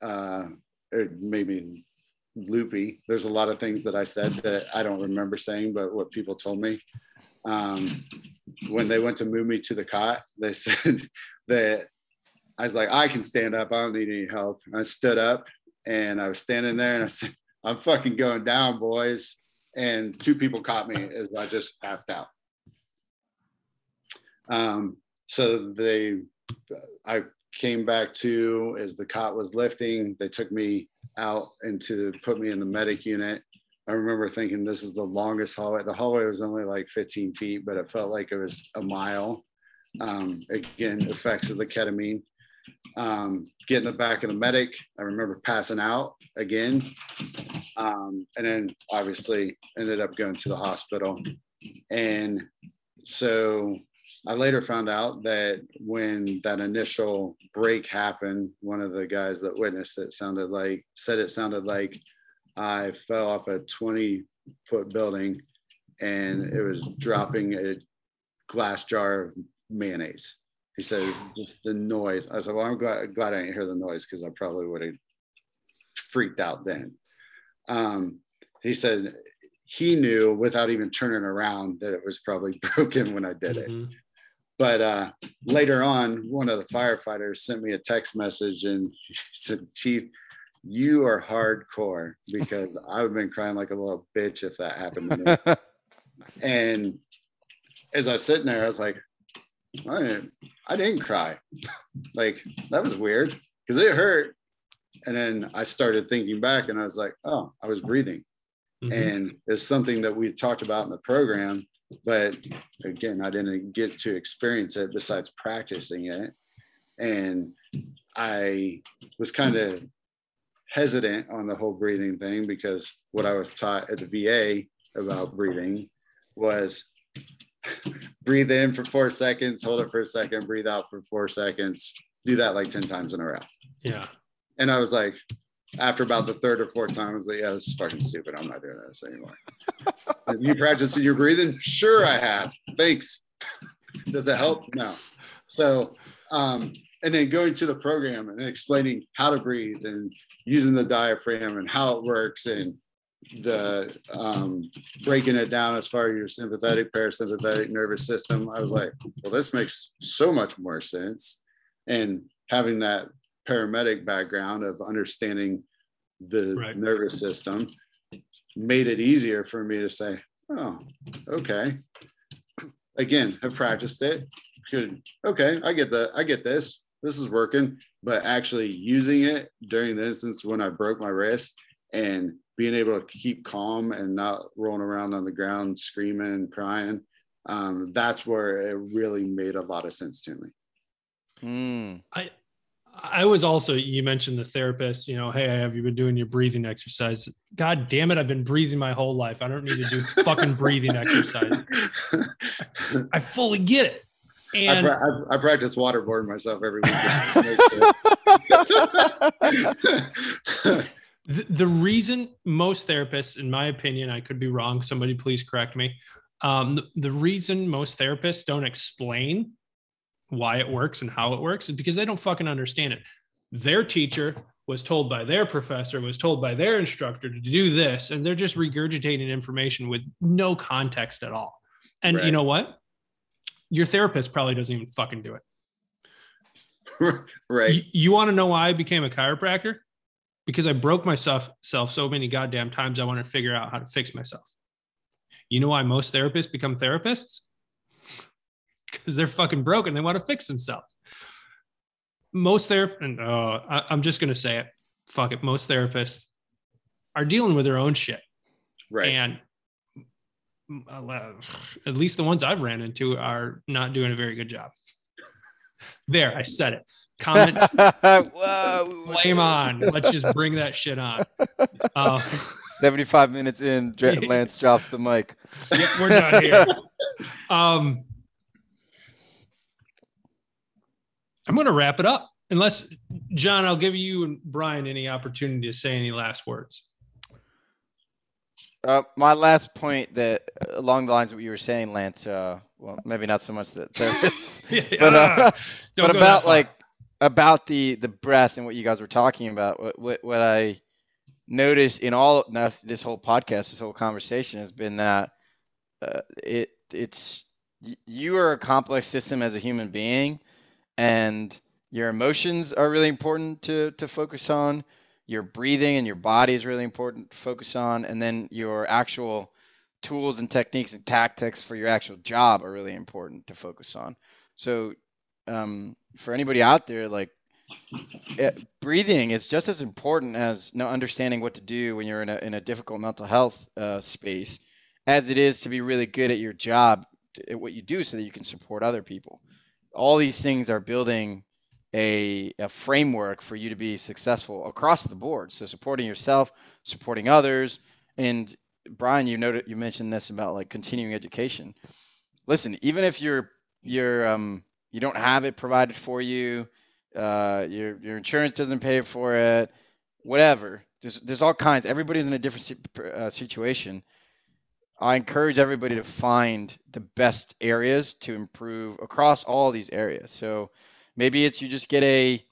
Uh, it made me loopy. There's a lot of things that I said that I don't remember saying, but what people told me. Um, when they went to move me to the cot, they [LAUGHS] said that I was like, I can stand up. I don't need any help. I stood up and I was standing there and I said, [LAUGHS] I'm fucking going down, boys. And two people caught me as I just passed out. Um, so they, I came back to as the cot was lifting. They took me out and to put me in the medic unit. I remember thinking this is the longest hallway. The hallway was only like 15 feet, but it felt like it was a mile. Um, again, effects of the ketamine um, the back of the medic. I remember passing out again. Um, and then obviously ended up going to the hospital. And so I later found out that when that initial break happened, one of the guys that witnessed it sounded like said it sounded like I fell off a 20 foot building and it was dropping a glass jar of mayonnaise he said just the noise. I said, well, I'm glad, glad I didn't hear the noise because I probably would have freaked out then. Um, he said he knew without even turning around that it was probably [LAUGHS] broken when I did it. Mm-hmm. But uh, later on, one of the firefighters sent me a text message and [LAUGHS] said, Chief, you are hardcore because [LAUGHS] I would have been crying like a little bitch if that happened to me. [LAUGHS] and as I was sitting there, I was like, I didn't, I didn't cry. like that was weird because it hurt. And then I started thinking back and I was like, oh, I was breathing. Mm-hmm. And it's something that we talked about in the program. But again, I didn't get to experience it besides practicing it. And I was kind of hesitant on the whole breathing thing because what I was taught at the VA about breathing was [LAUGHS] breathe in for four seconds, hold it for a second, breathe out for four seconds. Do that like 10 times in a row. Yeah. And I was like, after about the third or fourth time, I was like, yeah, this is fucking stupid. I'm not doing this anymore. you practicing your breathing? Sure, I have. Thanks. [LAUGHS] Does it help? No. So, um, and then going to the program and explaining how to breathe and using the diaphragm and how it works and the um, breaking it down as far as your sympathetic, parasympathetic nervous system, I was like, well, this makes so much more sense. And having that paramedic background of understanding the right. nervous system made it easier for me to say, oh, okay. Again, have practiced it. Could okay, I get that. I get this. This is working. But actually using it during the instance when I broke my wrist and being able to keep calm and not rolling around on the ground screaming and crying um, that's where it really made a lot of sense to me mm. i i was also you mentioned the therapist you know hey have you been doing your breathing exercise god damn it i've been breathing my whole life i don't need to do fucking breathing exercise i fully get it and I, pra- I, I practice waterboarding myself every week [LAUGHS] the, the reason most therapists, in my opinion, I could be wrong. Somebody please correct me. Um, the, the reason most therapists don't explain why it works and how it works is because they don't fucking understand it. Their teacher was told by their professor, was told by their instructor to do this, and they're just regurgitating information with no context at all. And right. you know what? your therapist probably doesn't even fucking do it. [LAUGHS] right. You, you want to know why I became a chiropractor? Because I broke myself self so many goddamn times I wanted to figure out how to fix myself. You know why most therapists become therapists? Because they're fucking broken. They want to fix themselves. Most therapists, and uh, I, I'm just going to say it. Fuck it. Most therapists are dealing with their own shit. Right. And at least the ones I've ran into are not doing a very good job. There, I said it. Comments, [LAUGHS] Whoa, flame on. Let's just bring that shit on. Uh, [LAUGHS] 75 minutes in, [LAUGHS] Lance drops the mic. yeah, we're done here. Um, I'm going to wrap it up. Unless, John, I'll give you and Bryan any opportunity to say any last words. Uh, my last point that uh, along the lines of what you were saying, Lance. Uh, well, maybe not so much therapists, [LAUGHS] [LAUGHS] but uh, [LAUGHS] but that about like about the the breath and what you guys were talking about. What what, what I noticed in all now this whole podcast, this whole conversation has been that uh, it it's y- you are a complex system as a human being, and your emotions are really important to to focus on. Your breathing and your body is really important to focus on, and then your actual tools and techniques and tactics for your actual job are really important to focus on. So, um, for anybody out there, like it, breathing is just as important as you know, understanding what to do when you're in a in a difficult mental health uh, space, as it is to be really good at your job, at what you do, so that you can support other people. All these things are building a, a framework for you to be successful across the board. So supporting yourself, supporting others, and Bryan, you noted you mentioned this about like continuing education. Listen, even if you're you're um you don't have it provided for you, uh, your your insurance doesn't pay for it, whatever. There's there's all kinds. Everybody's in a different uh, situation. I encourage everybody to find the best areas to improve across all these areas. So maybe it's you just get a,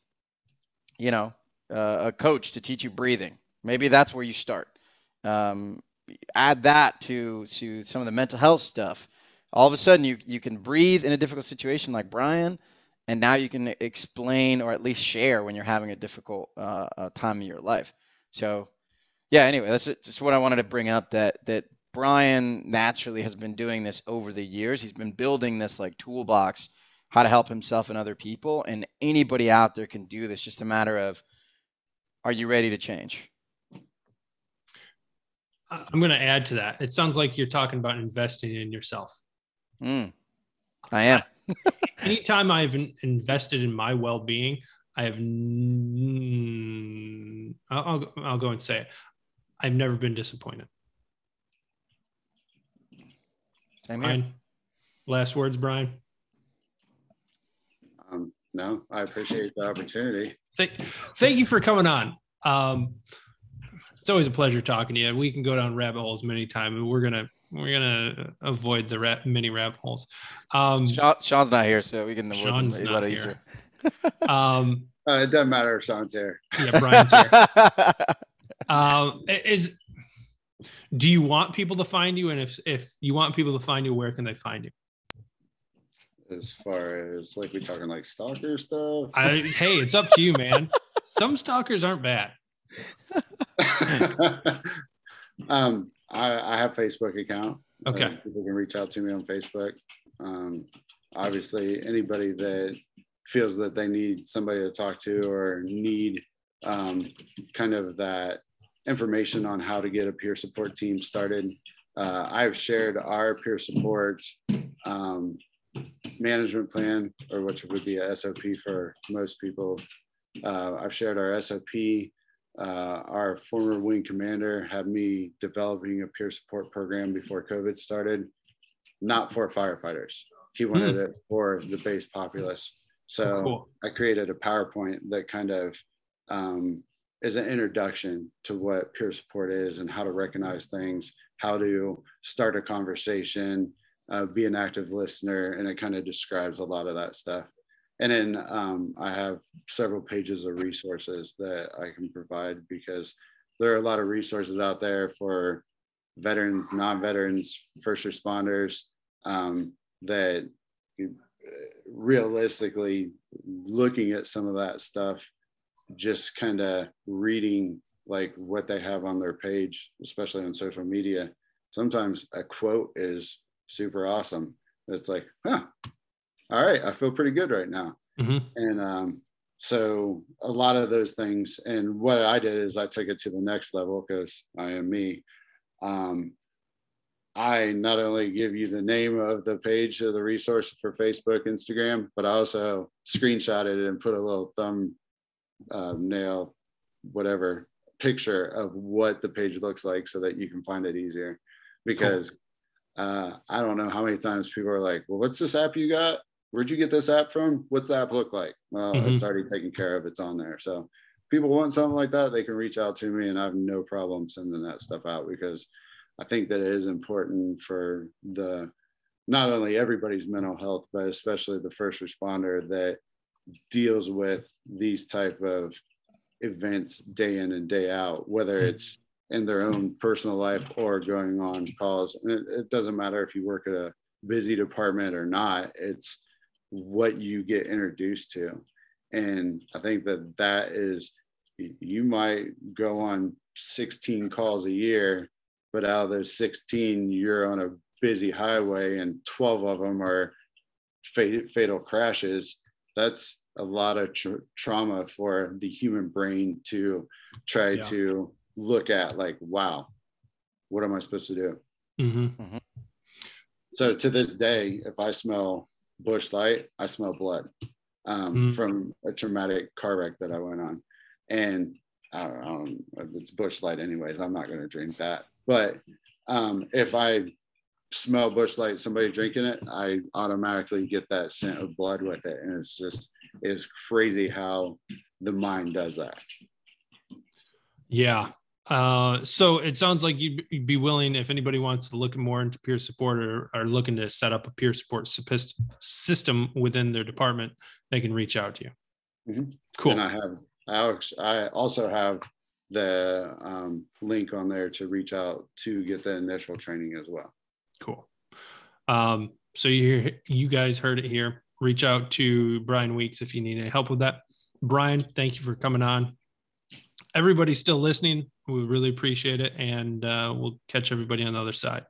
you know, uh, a coach to teach you breathing. Maybe that's where you start. Um, add that to to some of the mental health stuff. All of a sudden, you you can breathe in a difficult situation like Bryan, and now you can explain or at least share when you're having a difficult uh, uh, time in your life. So, yeah. Anyway, that's just what I wanted to bring up. That that Bryan naturally has been doing this over the years. He's been building this like toolbox, how to help himself and other people, and anybody out there can do this. Just a matter of, are you ready to change? I'm going to add to that. It sounds like you're talking about investing in yourself. Mm, I am. [LAUGHS] Anytime I've invested in my well-being, I have. N- I'll, I'll I'll go and say it. I've never been disappointed. Same here. Bryan, last words, Bryan. Um, no, I appreciate the opportunity. Thank, thank you for coming on. Um, it's always a pleasure talking to you. We can go down rabbit holes many times. We're gonna we're gonna avoid the ra- many rabbit holes. Um, Sean, Sean's not here, so we can avoid them Sean's a not lot here. easier. [LAUGHS] um, Uh, it doesn't matter if Sean's here. yeah, Bryan's here. [LAUGHS] Um, is do you want people to find you? And if if you want people to find you, where can they find you? As far as like we talking like stalker stuff. I, hey, it's up to you, man. [LAUGHS] Some stalkers aren't bad. [LAUGHS] um, I, I have Facebook account. Uh, Okay. people can reach out to me on Facebook. Um, obviously, anybody that feels that they need somebody to talk to or need um, kind of that information on how to get a peer support team started, uh, I've shared our peer support um, management plan, or which would be a SOP for most people. Uh, I've shared our SOP. Uh, our former wing commander had me developing a peer support program before COVID started, not for firefighters. He wanted it for the base populace. So Cool. I created a PowerPoint that kind of um, is an introduction to what peer support is and how to recognize things, how to start a conversation, uh, be an active listener, and it kind of describes a lot of that stuff. And then um, I have several pages of resources that I can provide because there are a lot of resources out there for veterans, non-veterans, first responders um, that realistically looking at some of that stuff just kind of reading like what they have on their page especially on social media. Sometimes a quote is super awesome. It's like huh all right i feel pretty good right now. Mm-hmm. and um, so a lot of those things and what i did is i took it to the next level because i am me. Um, i not only give you the name of the page of the resource for facebook instagram but i also screenshotted it and put a little thumb uh, nail whatever picture of what the page looks like so that you can find it easier because uh, i don't know how many times people are like well what's this app you got where'd you get this app from? What's the app look like? Well, Mhm. it's already taken care of. It's on there. So people want something like that, they can reach out to me and I have no problem sending that stuff out because I think that it is important for the not only everybody's mental health, but especially the first responder that deals with these type of events day in and day out, whether Mhm. it's in their own personal life or going on calls. And it, it doesn't matter if you work at a busy department or not. It's what you get introduced to. And I think that that is, you might go on 16 calls a year, but out of those 16, you're on a busy highway and 12 of them are fatal crashes. That's a lot of tr- trauma for the human brain to try Yeah. to look at like, wow, what am I supposed to do? Mm-hmm. so to this day, if I smell Busch Light, I smell blood um, Mm. from a traumatic car wreck that I went on. And I don't, I don't it's Busch Light anyways. I'm not going to drink that. But um, if I smell Busch Light, somebody drinking it, I automatically get that scent of blood with it. And it's just, it's crazy how the mind does that. Yeah. Uh, so it sounds like you'd, be willing if anybody wants to look more into peer support or are looking to set up a peer support system within their department, they can reach out to you. Mhm. Cool. And I have, als- I also have the um, link on there to reach out to get the initial training as well. Cool. Um, so you you guys heard it here. Reach out to Bryan Weeks if you need any help with that. Bryan, thank you for coming on. Everybody still listening, we really appreciate it, and uh, we'll catch everybody on the other side.